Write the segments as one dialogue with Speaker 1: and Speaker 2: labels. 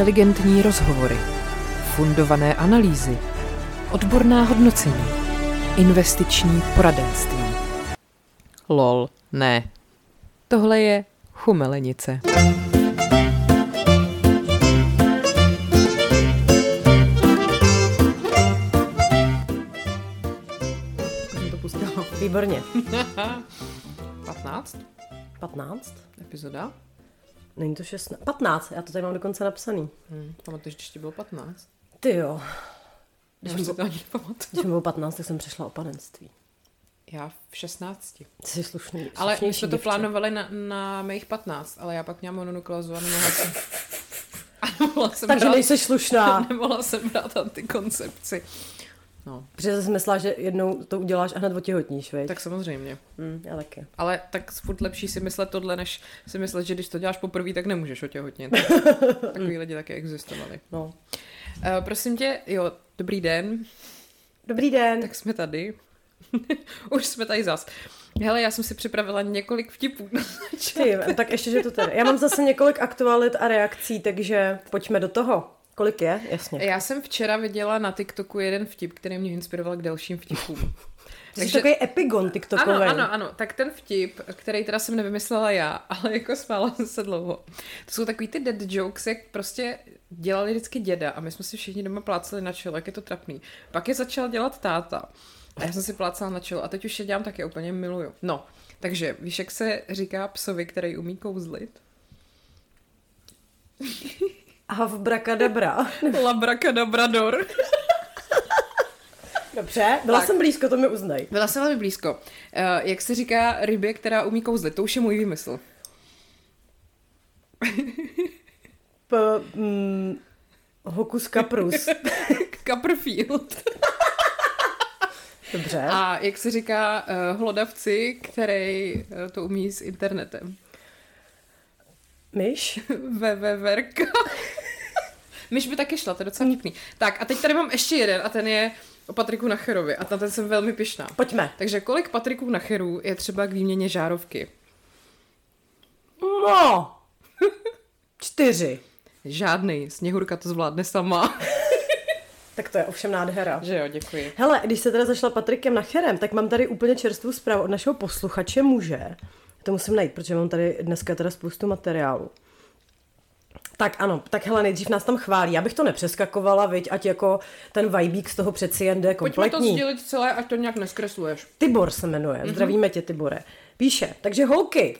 Speaker 1: Inteligentní rozhovory, fundované analýzy, odborná hodnocení, investiční poradenství. Lol, ne. Tohle je chumelenice.
Speaker 2: Jsem to pustila.
Speaker 3: Výborně.
Speaker 1: 15
Speaker 3: 15?
Speaker 1: epizoda.
Speaker 3: Není to 16? 15, já to tady mám dokonce napsaný.
Speaker 1: Hmm, pamatuješ, že ještě bylo 15?
Speaker 3: Ty jo.
Speaker 1: Když
Speaker 3: mi
Speaker 1: nepamatuju.
Speaker 3: Když mi bylo 15, tak jsem přešla o panenství.
Speaker 1: Já v 16.
Speaker 3: Ty jsi slušný.
Speaker 1: Ale my jsme to
Speaker 3: děvče.
Speaker 1: plánovali na, na mých 15, ale já pak měla mononukleózu a nemohla jsem... A nemohla jsem
Speaker 3: Takže
Speaker 1: brát,
Speaker 3: nejsi slušná.
Speaker 1: nemohla jsem brát antikoncepci. No,
Speaker 3: Protože jsi myslela, že jednou to uděláš a hned otěhotníš, viď?
Speaker 1: tak samozřejmě.
Speaker 3: Hm, já taky.
Speaker 1: Ale tak furt lepší si myslet tohle, než si myslet, že když to děláš poprvé, tak nemůžeš otěhotnit. Takový lidi taky existovali.
Speaker 3: No.
Speaker 1: Uh, prosím tě, jo, dobrý den,
Speaker 3: Dobrý den.
Speaker 1: tak jsme tady. Už jsme tady zas. Hele, já jsem si připravila několik vtipů. na.
Speaker 3: Ty, tak ještě, že to tady. Já mám zase několik aktualit a reakcí, takže pojďme do toho. Kolik je? Jasně.
Speaker 1: Já jsem včera viděla na TikToku jeden vtip, který mě inspiroval k dalším vtipům.
Speaker 3: Jsi takový epigon tiktokový.
Speaker 1: Ano, ano, ano. Tak ten vtip, který teda jsem nevymyslela já, ale jako smála jsem se dlouho. To jsou takový ty dead jokes, jak prostě dělali vždycky děda a my jsme si všichni doma pláceli na čelo, jak je to trapný. Pak je začal dělat táta a já jsem si plácala na čelo a teď už je dělám taky úplně miluju. No, takže víš, jak se říká psovi, který umí kouzlit?
Speaker 3: Havbrakadabra.
Speaker 1: Labracadabrador.
Speaker 3: Dobře, byla
Speaker 1: Tak.
Speaker 3: jsem blízko, to mi uznej.
Speaker 1: Byla jsem velmi blízko. Uh, jak se říká rybě, která umí kouzlit? To už je můj výmysl.
Speaker 3: P, mm, hokus kaprus.
Speaker 1: Copperfield.
Speaker 3: Dobře.
Speaker 1: A jak se říká uh, hlodavci, který uh, to umí s internetem?
Speaker 3: Myš?
Speaker 1: VVVRka. Myš by taky šla, to je docela vtipný. Tak a teď tady mám ještě jeden a ten je o Patriku Nacherovi a na ten jsem velmi pyšná.
Speaker 3: Pojďme.
Speaker 1: Takže kolik Patriků Nacherů je třeba k výměně žárovky?
Speaker 3: No. Čtyři.
Speaker 1: Žádný, Sněhurka to zvládne sama.
Speaker 3: Tak to je ovšem nádhera.
Speaker 1: Že jo, děkuji.
Speaker 3: Hele, když se teda zašla Patrikem Nacherem, tak mám tady úplně čerstvou zprávu od našeho posluchače muže. To musím najít, protože mám tady dneska teda spoustu materiálu. Tak ano, tak hele, nejdřív nás tam chválí. Já bych to nepřeskakovala, viď, ať jako ten vibík z toho přeci jen jde
Speaker 1: Pojďme to
Speaker 3: kompletní.
Speaker 1: sdělit celé, ať to nějak neskresluješ.
Speaker 3: Tibor se jmenuje,
Speaker 1: Mhm.
Speaker 3: zdravíme tě, Tibore. Píše, takže holky,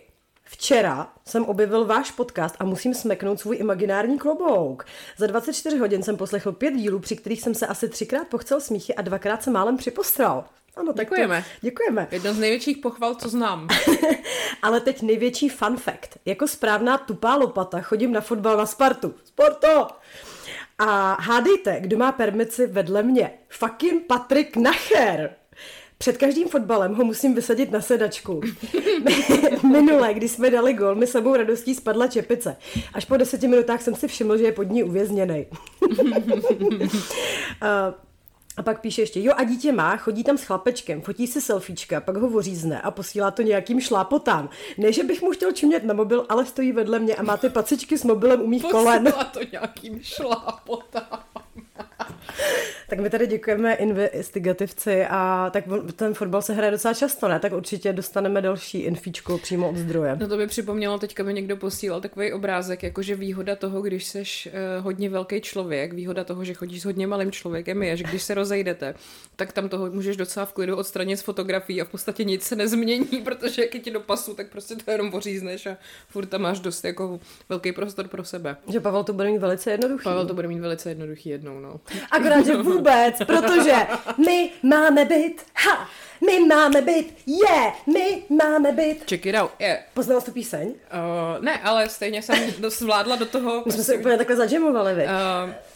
Speaker 3: včera jsem objevil váš podcast a musím smeknout svůj imaginární klobouk. Za 24 hodin jsem poslechl pět dílů, při kterých jsem se asi třikrát pochcel smíchy a dvakrát se málem připostral. Ano, tak
Speaker 1: Děkujeme.
Speaker 3: To, děkujeme.
Speaker 1: Jedno z největších pochval, co znám.
Speaker 3: Ale teď největší fun fact. Jako správná tupá lopata chodím na fotbal na Spartu. Sporto! A hádejte, kdo má permici vedle mě. Fucking Patrik Nacher. Před každým fotbalem ho musím vysadit na sedačku. Minule, když jsme dali gol, mi sebou radostí spadla čepice. Až po deseti minutách jsem si všiml, že je pod ní uvězněný. A pak píše ještě, jo a dítě má, chodí tam s chlapečkem, fotí si selfiečka, pak ho vořízne a posílá to nějakým šlápotám. Ne, že bych mu chtěl čumět na mobil, ale stojí vedle mě a má ty pacičky s mobilem u mých kolen.
Speaker 1: Posílá to nějakým šlápotám.
Speaker 3: Tak my tady děkujeme investigativci a tak ten fotbal se hraje docela často, ne? Tak určitě dostaneme další infíčko přímo od zdroje.
Speaker 1: No to mi připomnělo, teďka mi někdo posílal takový obrázek, jakože výhoda toho, když seš uh, hodně velký člověk, výhoda toho, že chodíš s hodně malým člověkem je, že když se rozejdete, tak tam toho můžeš docela v klidu odstranit z fotografií a v podstatě nic se nezmění, protože jak je ti do pasu, tak prostě to jenom pořízneš a furt tam máš dost jako velký prostor pro sebe.
Speaker 3: Že Pavel to bude mít velice jednoduchý.
Speaker 1: Pavel to bude mít velice jednoduchý jednou, no.
Speaker 3: Akorát, že vůbec, protože my máme byt, ha, my máme byt, je, yeah, my máme byt.
Speaker 1: Check it out, yeah.
Speaker 3: Poznala jsi tu píseň?
Speaker 1: Uh, ne, ale stejně jsem dost zvládla do toho.
Speaker 3: My jsme se úplně takhle zadžemovali, vy.
Speaker 1: Uh,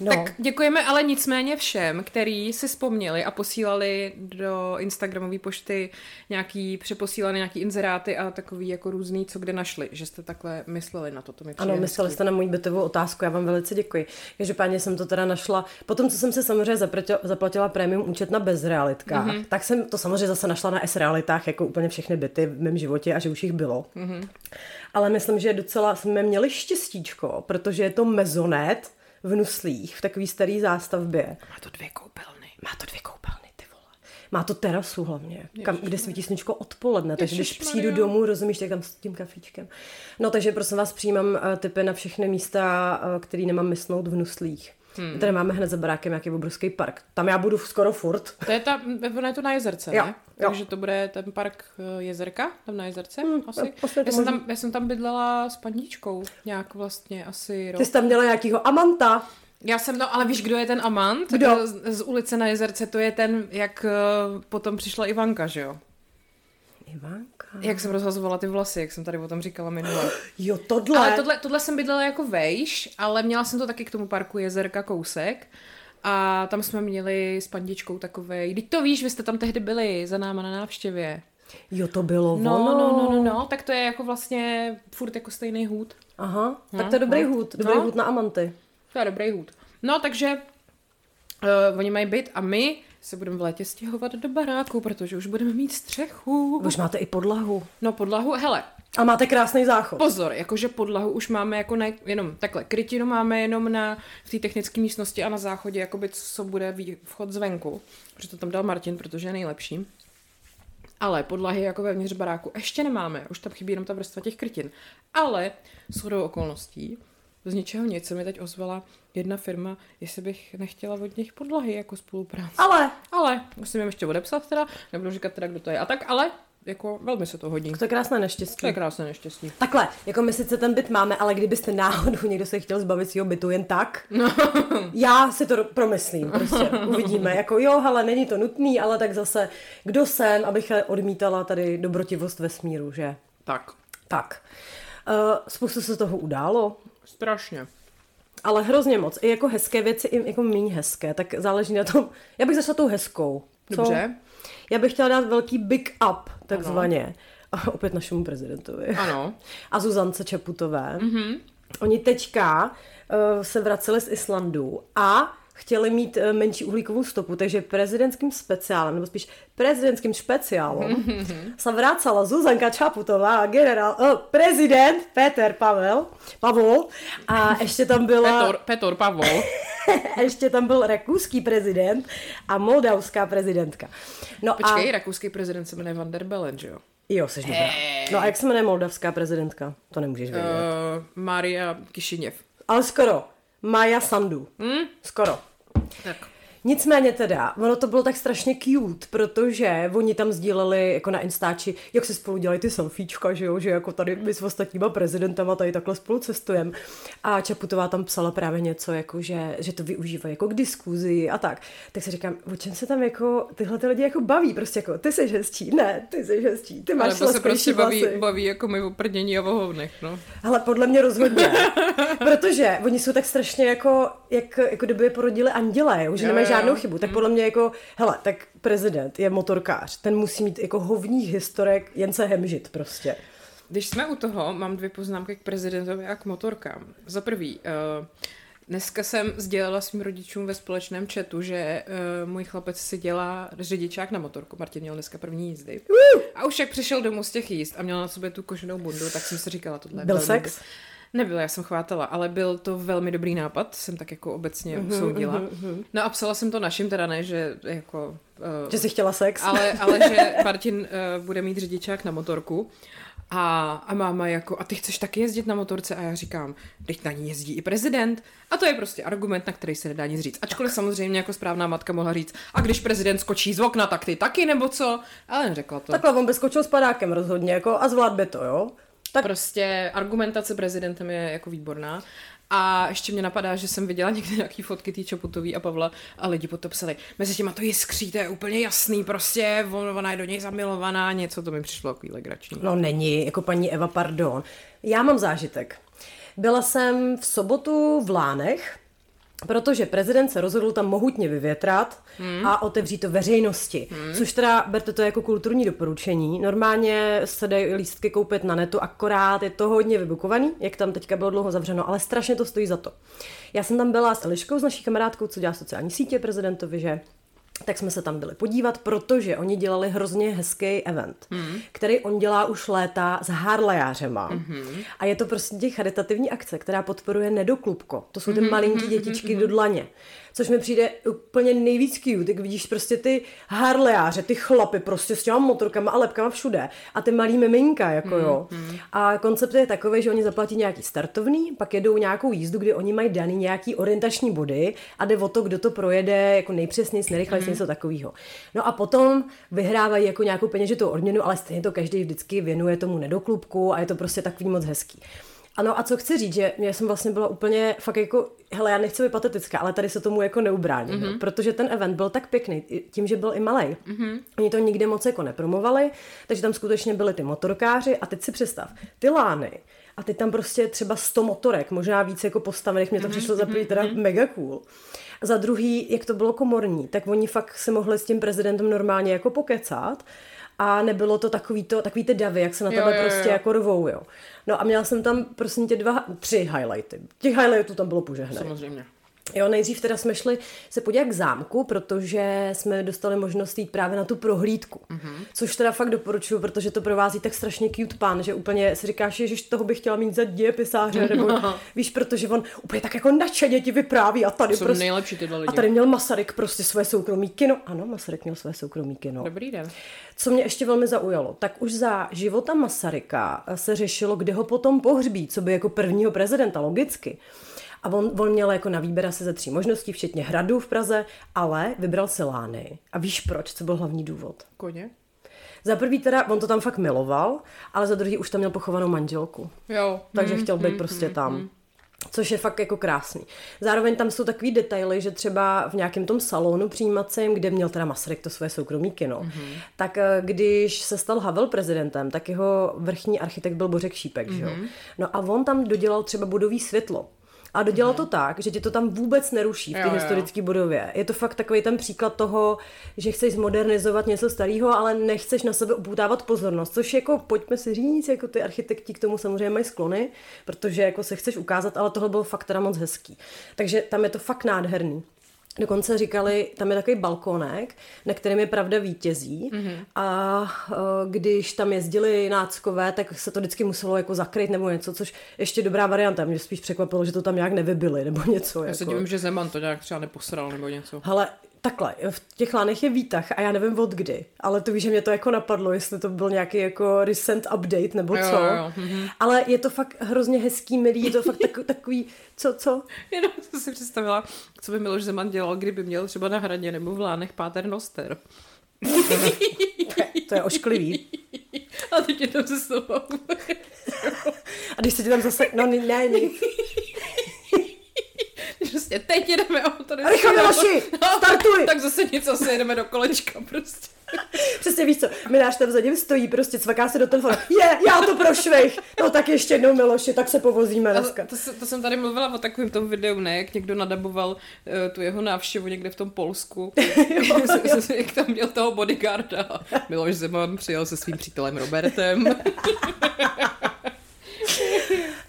Speaker 3: No.
Speaker 1: Tak děkujeme ale nicméně všem, který si vzpomněli a posílali do Instagramové pošty nějaký, přeposílali nějaký inzeráty a takový jako různý, co kde našli, že jste takhle mysleli na to, to mi
Speaker 3: Ano, mysleli jste na moji bytovou otázku, já vám velice děkuji. Každopádně jsem to teda našla, potom co jsem se samozřejmě zaplatila, zaplatila prémium účet na bezrealitkách, mm-hmm. tak jsem to samozřejmě zase našla na S-realitách, jako úplně všechny byty v mém životě a že už jich bylo. Mm-hmm. Ale myslím, že docela jsme měli štěstíčko, protože je to mezonet v Nuslích, v takový starý zástavbě.
Speaker 1: Má to dvě koupelny.
Speaker 3: Má to dvě koupelny, ty vole. Má to terasu hlavně, kam, kde svítí slunčko odpoledne, takže když přijdu domů, rozumíš, tak tam s tím kafíčkem. No takže prosím vás přijímám eh, tipy na všechny místa, eh, který nemám mysnout v Nuslích. Hmm. Tady máme hned za barákem nějaký obrovský park. Tam já budu skoro furt.
Speaker 1: To je ta, ono je to na jezerce,
Speaker 3: Jo,
Speaker 1: ne?
Speaker 3: jo.
Speaker 1: Takže to bude ten park eh, Jezerka, tam na jezerce,
Speaker 3: Hmm,
Speaker 1: asi. Já jsem, tam, já jsem tam bydlela s paníčkou nějak vlastně asi rok.
Speaker 3: Ty jsi tam měla nějakýho Amanta.
Speaker 1: Já jsem no, ale víš, kdo je ten Amant?
Speaker 3: Kdo?
Speaker 1: Z, z ulice na Jezerce, to je ten, jak uh, potom přišla Ivanka, že jo?
Speaker 3: Ivanka.
Speaker 1: Jak jsem rozhazovala ty vlasy, jak jsem tady o tom říkala minule.
Speaker 3: Jo, tohle.
Speaker 1: Ale tohle, tohle jsem bydlela jako vejš, ale měla jsem to taky k tomu parku Jezerka kousek. A tam jsme měli s pandičkou takovej, teď to víš, vy jste tam tehdy byli za náma na návštěvě.
Speaker 3: Jo, to bylo
Speaker 1: No,
Speaker 3: ono.
Speaker 1: no, no, no, no, tak to je jako vlastně furt jako stejný hůd.
Speaker 3: Aha, tak
Speaker 1: No,
Speaker 3: to je dobrý
Speaker 1: no.
Speaker 3: hůd. Dobrý
Speaker 1: No.
Speaker 3: hůd na Amanty.
Speaker 1: To je dobrý hůd. No, takže uh, oni mají byt a my se budeme v létě stěhovat do baráku, protože už budeme mít střechu.
Speaker 3: Už máte i podlahu.
Speaker 1: No, podlahu, hele,
Speaker 3: A máte krásný záchod.
Speaker 1: pozor, jakože podlahu už máme jako ne, jenom takhle, krytinu máme jenom na, v té technické místnosti a na záchodě, jakoby co bude vchod zvenku, protože to tam dal Martin, protože je nejlepší. Ale podlahy jako vevnitř baráku ještě nemáme, už tam chybí jenom ta vrstva těch krytin. Ale shodou okolností, z ničeho nic se mi teď ozvala jedna firma, jestli bych nechtěla od nich podlahy jako spolupráci.
Speaker 3: Ale
Speaker 1: Ale musím jim ještě odepsat teda, nebudu říkat teda, kdo to je a tak, ale jako velmi se to hodí.
Speaker 3: to je krásné neštěstí.
Speaker 1: To je krásné neštěstí.
Speaker 3: Takhle, jako my sice ten byt máme, ale kdybyste náhodou někdo se chtěl zbavit svého bytu jen tak, no. já si to promyslím, prostě uvidíme. Jako jo, hele, není to nutný, ale tak zase, kdo jsem, abych odmítala tady dobrotivost vesmíru, že?
Speaker 1: Tak,
Speaker 3: Tak, uh, spoustu se toho událo,
Speaker 1: strašně.
Speaker 3: ale hrozně moc. I jako hezké věci, i jako méně hezké, tak záleží na tom. Já bych začala tou hezkou. Co?
Speaker 1: Dobře.
Speaker 3: Já bych chtěla dát velký big up, takzvaně. A opět našemu prezidentovi.
Speaker 1: Ano.
Speaker 3: a Zuzance Čaputové. Mm-hmm. Oni teďka uh, se vraceli z Islandu a chtěli mít uh, menší uhlíkovou stopu, takže prezidentským speciálem, nebo spíš prezidentským speciálem mm-hmm. se vracela Zuzanka Čaputová generál, uh, prezident Peter Pavel, Pavol a ještě tam byla...
Speaker 1: Petor, Petor Pavol.
Speaker 3: ještě tam byl rakouský prezident a moldavská prezidentka. No
Speaker 1: Počkej,
Speaker 3: a...
Speaker 1: rakouský prezident se jmenuje Van der Bellen, že jo?
Speaker 3: Jo, jsi dobrá. No a jak se jmenuje moldavská prezidentka? To nemůžeš vědět.
Speaker 1: Uh, Maria Kišiněv.
Speaker 3: Ale skoro. Maja Sandu. Hmm? Skoro.
Speaker 1: Tak.
Speaker 3: Nicméně teda, ono to bylo tak strašně cute, protože oni tam sdíleli jako na Instači, jak se spolu dělají ty selfiečka, že jo, že jako tady my s ostatníma prezidentama tady takhle spolu cestujeme. A Čaputová tam psala právě něco, jako že, že to využívají jako k diskuzi a tak. Tak si říkám, o čem se tam jako tyhle ty lidi jako baví, prostě jako ty jsi hezčí, ne, ty jsi hezčí, ty máš
Speaker 1: Ale to se prostě baví,
Speaker 3: vlasy.
Speaker 1: baví jako my o prdění a o hovnech, no.
Speaker 3: Ale podle mě rozhodně. Protože oni jsou tak strašně jako, jak, jako kdyby je porodili andělé, už
Speaker 1: Jo,
Speaker 3: nemají žádnou chybu. Tak podle mě jako, hele, tak prezident je motorkář, ten musí mít jako hovních historek, jen se hemžit prostě.
Speaker 1: Když jsme u toho, mám dvě poznámky k prezidentovi a k motorkám. Za prvý, uh, dneska jsem sdělila svým rodičům ve společném chatu, že uh, můj chlapec si dělá řidičák na motorku. Martin měl dneska první jízdy. A už jak přišel domů z těch jízd a měl na sobě tu koženou bundu, tak jsem si říkala, tohle
Speaker 3: Byl sex?
Speaker 1: Nebyl, já jsem chvátala, ale byl to velmi dobrý nápad, jsem tak jako obecně
Speaker 3: Mhm,
Speaker 1: usoudila. No a psala jsem to našim, teda ne, že jako... Uh,
Speaker 3: Že jsi chtěla sex?
Speaker 1: ale, ale že Martin uh, bude mít řidičák na motorku a, a máma jako, a ty chceš taky jezdit na motorce? A já říkám, teď na ní jezdí i prezident. A to je prostě argument, na který se nedá nic říct. Ačkoliv samozřejmě jako správná matka mohla říct, a když prezident skočí z okna, tak ty taky, nebo co? Ale neřekla to.
Speaker 3: Takhle on by skočil s padákem rozhodně, jako a zvlád by to, jo? Tak
Speaker 1: Prostě argumentace prezidentem je jako výborná. A ještě mě napadá, že jsem viděla někde nějaký fotky té Čaputový a Pavla a lidi potom psali, mezi těma to jiskří, to je úplně jasný, prostě on- ona je do něj zamilovaná, něco, to mi přišlo takový legrační.
Speaker 3: No není, jako paní Eva, pardon. Já mám zážitek. Byla jsem v sobotu v Lánech, protože prezident se rozhodl tam mohutně vyvětrat hmm. a otevřít to veřejnosti. Hmm. Což teda, berte to jako kulturní doporučení. Normálně se dají lístky koupit na netu, akorát je to hodně vybukovaný, jak tam teďka bylo dlouho zavřeno, ale strašně to stojí za to. Já jsem tam byla s Eliškou, s naší kamarádkou, co dělá sociální sítě prezidentovi, že tak jsme se tam byli podívat, protože oni dělali hrozně hezký event, mm. který on dělá už léta s Harlejářema. Mm-hmm. A je to prostě charitativní akce, která podporuje Nedoklubko. To jsou ty mm-hmm, malinký dětičky mm-hmm. do dlaně což mi přijde úplně nejvíc cute, jak vidíš prostě ty harleáře, ty chlapy prostě s těma motorkama a lepkama všude a ty malý miminka, jako jo. Mm, mm. A koncept je takový, že oni zaplatí nějaký startovný, pak jedou nějakou jízdu, kdy oni mají daný nějaký orientační body a jde o to, kdo to projede jako nejpřesněji, nejrychleji, mm. něco takového. No a potom vyhrávají jako nějakou peněžitou odměnu, ale stejně to každý vždycky věnuje tomu nedoklubku a je to prostě takový moc hezký. Ano, a co chci říct, že já jsem vlastně byla úplně fakt jako, hele, já nechci být patetická, ale tady se tomu jako neubráním, mm-hmm. protože ten event byl tak pěkný, tím, že byl i malý. Mm-hmm. Oni to nikde moc jako nepromovali, takže tam skutečně byli ty motorkáři a teď si představ, ty lány, a teď tam prostě třeba 100 motorek, možná víc jako postavených, mě to mm-hmm. přišlo za prvý teda mm-hmm. mega cool. Za druhý, jak to bylo komorní, tak oni fakt si mohli s tím prezidentem normálně jako pokecat a nebylo to takový, to, takový ty davy, jak se na tebe jo, jo, prostě jo. jako rvou, jo. No a měla jsem tam prostě tě dva, tři highlighty. Těch highlightů tam bylo požehnané.
Speaker 1: Samozřejmě.
Speaker 3: Jo, nejdřív teda jsme šli se podívat k zámku, protože jsme dostali možnost jít právě na tu prohlídku. Mm-hmm. Což teda fakt doporučuju, protože to provází tak strašně cute pan, že úplně si říkáš, že toho bych chtěla mít za dějepisáře, nebo víš, protože on úplně tak jako nadšeně ti vypráví a tady
Speaker 1: Jsou prostě, nejlepší tyhle lidi.
Speaker 3: A tady měl Masaryk prostě své soukromí kino. Ano, Masaryk měl své soukromí kino.
Speaker 1: Dobrý den.
Speaker 3: Co mě ještě velmi zaujalo, tak už za života Masaryka se řešilo, kde ho potom pohřbí, co by jako prvního prezidenta, logicky. A on, on měl jako na výběr asi ze tří možností, včetně hradu v Praze, ale vybral si Lány. A víš proč? Co byl hlavní důvod?
Speaker 1: Koně?
Speaker 3: Za prvý teda, on to tam fakt miloval, ale za druhý už tam měl pochovanou manželku.
Speaker 1: Jo.
Speaker 3: Takže mm, chtěl být mm, prostě mm, tam. Mm. Což je fakt jako krásný. Zároveň tam jsou takový detaily, že třeba v nějakém tom salonu přijímacím, kde měl teda Masaryk to své soukromí kino, mm-hmm. tak eh, když se stal Havel prezidentem, tak jeho vrchní architekt byl Bořek Šípek, mm-hmm. že jo? Mhm. No a on tam dodělal třeba budový světlo. A dodělal mhm. to tak, že tě to tam vůbec neruší v té historické budově. Je to fakt takový ten příklad toho, že chceš zmodernizovat něco starého, ale nechceš na sebe upoutávat pozornost. Což jako, pojďme si říct, jako ty architekti k tomu samozřejmě mají sklony, protože jako se chceš ukázat, ale tohle bylo fakt teda moc hezký. Takže tam je to fakt nádherný. Dokonce říkali, tam je takový balkónek, na kterém je pravda vítězí mm-hmm. a uh, když tam jezdili náckové, tak se to vždycky muselo jako zakryt nebo něco, což ještě dobrá varianta. Mě spíš překvapilo, že to tam nějak nevybili nebo něco.
Speaker 1: Já
Speaker 3: jako.
Speaker 1: se divím, že Zeman to nějak třeba neposral nebo něco.
Speaker 3: Hele, takhle, v těch lánech je výtah a já nevím od kdy, ale to víš, že mě to jako napadlo, jestli to byl nějaký jako recent update nebo co. Jo, jo, mhm. Ale je to fakt hrozně hezký, milý, je to fakt takový, takový co, co?
Speaker 1: Jenom jsem si představila, co by Miloš Zeman dělal, kdyby měl třeba na hradě nebo v lánech Páter Noster.
Speaker 3: to je ošklivý.
Speaker 1: A teď je to se
Speaker 3: A když se ti tam zase, no ne, ne.
Speaker 1: Prostě teď jedeme auto.
Speaker 3: Rychle Miloši, no, startuj!
Speaker 1: Tak zase něco asi jedeme do kolečka prostě.
Speaker 3: Přesně víš co, Miláš tam za ním stojí, prostě cvaká se do telefonu. Je, já to prošvih. No tak ještě jednou Miloši, tak se povozíme dneska.
Speaker 1: To, to, to, jsem tady mluvila o takovém tom videu, ne? Jak někdo nadaboval uh, tu jeho návštěvu někde v tom Polsku. jo, jo. jak tam měl toho bodyguarda. Miloš Zeman přijel se svým přítelem Robertem.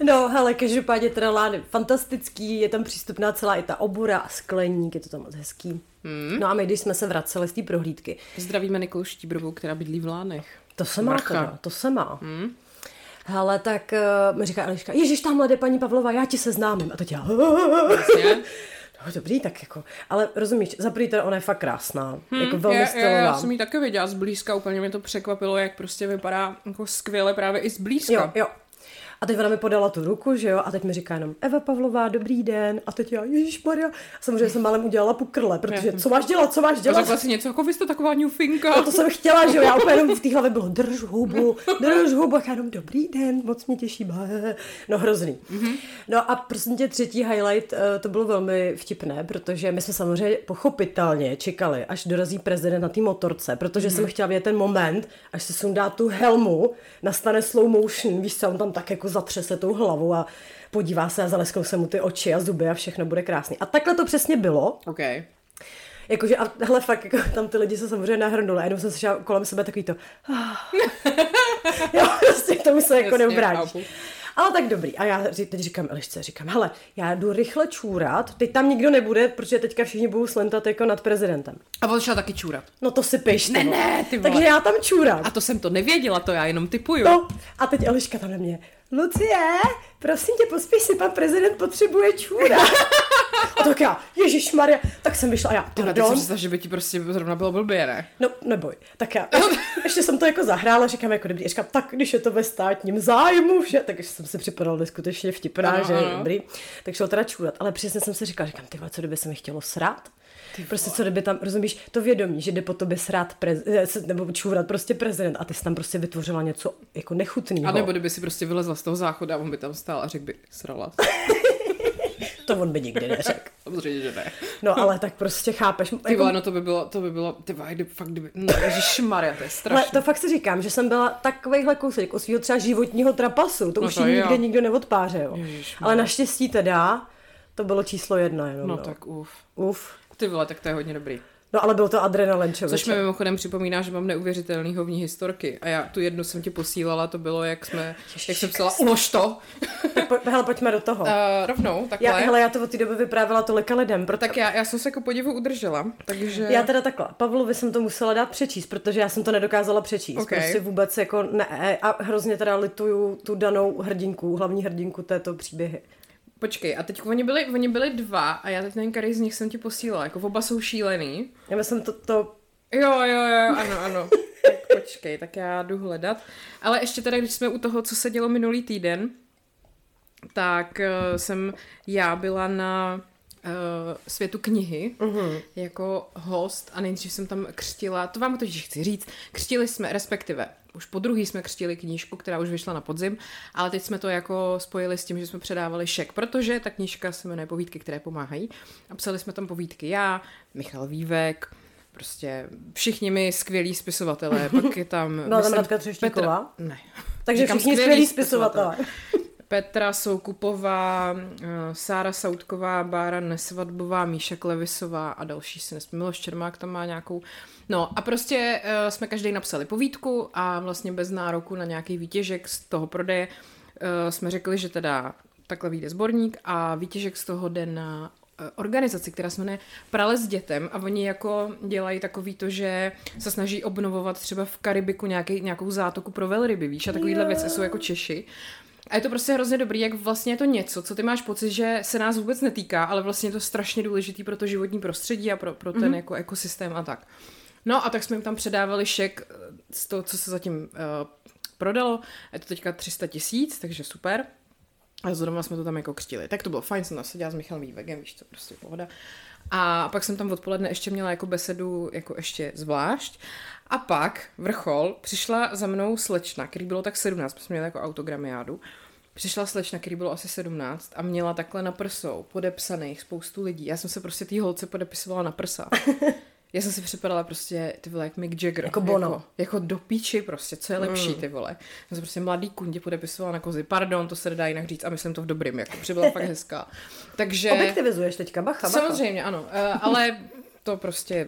Speaker 3: No, hele, každopádně teda lány fantastický, je tam přístupná celá i ta obura a skleník, je to tam moc hezký. Hmm. No a my, když jsme se vraceli z té prohlídky.
Speaker 1: Zdravíme Nikolu Štíbrovou, která bydlí v Lánech.
Speaker 3: To se má teda, to se má. Hmm. Hele, tak uh, mi říká Eliška, ježiš, tamhle jde paní Pavlova, já ti se známím. A teď já... Vlastně. No, dobrý, tak jako, ale rozumíš, za prvý teda ona je fakt krásná, hmm, jako velmi je, stylová.
Speaker 1: Já jsem ji taky viděla zblízka, úplně mě to překvapilo, jak prostě vypadá jako skvěle právě i zblízka.
Speaker 3: Jo, jo, a teď ona mi podala tu ruku, že jo, a teď mi říká jenom Eva Pavlová, dobrý den. A teď já, Ježíš Maria. A samozřejmě jsem málem udělala pukrle, protože co máš dělat, co máš dělat? A
Speaker 1: řekla si něco, jako vy jste taková ňufinka.
Speaker 3: No, to jsem chtěla, že jo, já úplně jenom v té hlavě bylo drž hubu, drž hubu, a já jenom dobrý den, moc mě těší. No hrozný. Mm-hmm. No a prosím tě, třetí highlight, eh, to bylo velmi vtipné, protože my jsme samozřejmě pochopitelně čekali, až dorazí prezident na té motorce, protože mm-hmm. jsem chtěla vědět ten moment, až se sundá tu helmu, nastane slow motion, víš co, on tam tak jako zatřese tou hlavou a podívá se a zalesknou se mu ty oči a zuby a všechno bude krásný. A takhle to přesně bylo.
Speaker 1: Okay.
Speaker 3: Jakože, a hele, fakt, jako, tam ty lidi se samozřejmě nahrnuli a jenom jsem slyšela kolem sebe takový to. jo, prostě to mi se jako neubráníš. Ale tak dobrý. A já teď říkám Elišce, říkám, hele, já jdu rychle čůrat, teď tam nikdo nebude, protože teďka všichni budou slentat jako nad prezidentem.
Speaker 1: A on šel taky čůrat.
Speaker 3: No to si piš,
Speaker 1: Ne, ne, ty vole.
Speaker 3: Takže já tam čůrám.
Speaker 1: A to jsem to nevěděla, to já jenom typuju.
Speaker 3: No, a teď Eliška tam na mě. Lucie, prosím tě, pospíš si, pan prezident potřebuje čůra. a tak já, Ježíš Maria, tak jsem vyšla a já, pardon.
Speaker 1: představ, že by ti prostě zrovna bylo blbě, ne?
Speaker 3: No, neboj. Tak já, ještě, ještě jsem to jako zahrála, říkám jako dobrý. Říkám, tak když je to ve státním zájmu, vše, tak jsem si připadala neskutečně vtipná,
Speaker 1: Ano,
Speaker 3: že
Speaker 1: ano.
Speaker 3: dobrý. Tak šlo teda čůrat, ale přesně jsem si říkala, říkám, ty co kdyby se mi chtělo srát? Prostě co kdyby tam, rozumíš, to vědomí, že jde po tobě srát prez, eh, nebo čůrat prostě prezident a ty jsi tam prostě vytvořila něco jako nechutného.
Speaker 1: A nebo kdyby si prostě vylezla z toho záchoda a on by tam stál a řekl by, srala.
Speaker 3: To on by nikdy neřekl.
Speaker 1: Samozřejmě, že ne.
Speaker 3: No ale tak prostě chápeš.
Speaker 1: Ty
Speaker 3: Jako,
Speaker 1: no to by bylo, to by bylo, ty vole, kdyby, fakt kdyby, no, ježišmarja, to je
Speaker 3: ale
Speaker 1: strašné.
Speaker 3: to fakt si říkám, že jsem byla takovejhle kousek o svého třeba životního trapasu. To
Speaker 1: No
Speaker 3: už
Speaker 1: to
Speaker 3: ti
Speaker 1: jo.
Speaker 3: nikde nikdo neodpáře, jo.
Speaker 1: Ježišmarja.
Speaker 3: Ale naštěstí teda to bylo číslo jedna jenom.
Speaker 1: No
Speaker 3: No,
Speaker 1: tak uf.
Speaker 3: Uf.
Speaker 1: Ty vole, tak to je hodně dobrý.
Speaker 3: No ale byl to adrenalin, člověče.
Speaker 1: Což mi mimochodem připomíná, že mám neuvěřitelný hovní historky. A já tu jednu jsem ti posílala, to bylo, jak jsme, jak jsem psala, ulož to.
Speaker 3: Tak po, hele, pojďme do toho.
Speaker 1: Uh, rovnou, takhle.
Speaker 3: já, hele, já to od té doby vyprávěla tolika lidem, proto...
Speaker 1: Tak já, já jsem se jako podivu udržela, takže...
Speaker 3: Já teda takhle, Pavlovi jsem to musela dát přečíst, protože já jsem to nedokázala přečíst.
Speaker 1: Ok.
Speaker 3: Prostě vůbec jako ne, a hrozně teda lituju tu danou hrdinku, hlavní hrdinku této příběhy.
Speaker 1: Počkej, a teď oni byli, oni byli dva a já teď nevím, který z nich jsem ti posílala. Jako oba jsou šílený.
Speaker 3: Já myslím, to, to
Speaker 1: Jo, jo, jo, ano, ano. Tak počkej, tak já jdu hledat. Ale ještě teda, když jsme u toho, co se dělo minulý týden, tak uh, jsem já byla na světu knihy uh-huh. jako host a nejdřív jsem tam křtila, to vám totiž chci říct, křtili jsme, respektive už po druhý jsme křtili knížku, která už vyšla na podzim, ale teď jsme to jako spojili s tím, že jsme předávali šek, protože ta knížka se jmenuje Povídky, které pomáhají. A psali jsme tam povídky já, Michal Vývek, prostě všichni mi skvělí spisovatelé, pak je tam...
Speaker 3: Byla tam
Speaker 1: myslím,
Speaker 3: Radka Třeštíková?
Speaker 1: Petra, ne.
Speaker 3: Takže
Speaker 1: Říkám
Speaker 3: všichni skvělí spisovatelé.
Speaker 1: Petra Soukupová, eh, Sára Sautková, Bára Nesvadbová, Míša Klevisová a další si nesmím. Miloš Čermák tam má nějakou... No a prostě uh, jsme každý napsali povídku a vlastně bez nároku na nějaký výtěžek z toho prodeje uh, jsme řekli, že teda takhle vyjde sborník a výtěžek z toho jde na eh, organizaci, která se jmenuje Prales s dětem a oni jako dělají takový to, že se snaží obnovovat třeba v Karibiku nějaký, nějakou zátoku pro velryby, víš, a takovýhle věci jsou jako Češi. A je to prostě hrozně dobrý, jak vlastně je to něco, co ty máš pocit, že se nás vůbec netýká, ale vlastně je to strašně důležitý pro to životní prostředí a pro, pro ten mm-hmm. jako ekosystém a tak. No a tak jsme jim tam předávali šek eh, z toho, co se zatím uh, prodalo. Je to teďka 300 tisíc, takže super. A zrovna jsme to tam jako křtili. Tak to bylo fajn, jsem tam seděla s Michalem Vývegem, víš co, prostě pohoda. A pak jsem tam odpoledne ještě měla jako besedu jako ještě zvlášť. A pak, vrchol, přišla za mnou slečna, který bylo tak 17, my jsme měli jako autogramiádu. Přišla slečna, který bylo asi 17 a měla takhle na prsou podepsaných spoustu lidí. Já jsem se prostě té holce podepisovala na prsa. Já jsem si připadala prostě, ty vole, jak Mick Jagger.
Speaker 3: Jako Bono.
Speaker 1: Jako, jako do píči prostě, co je lepší, ty vole. Já jsem prostě mladý kundě podepisovala na kozy. Pardon, to se nedá jinak říct a myslím to v dobrým, jako přibyla fakt hezká. Takže...
Speaker 3: Objektivizuješ teďka, bacha, bacha.
Speaker 1: Samozřejmě, ano, uh, ale to prostě,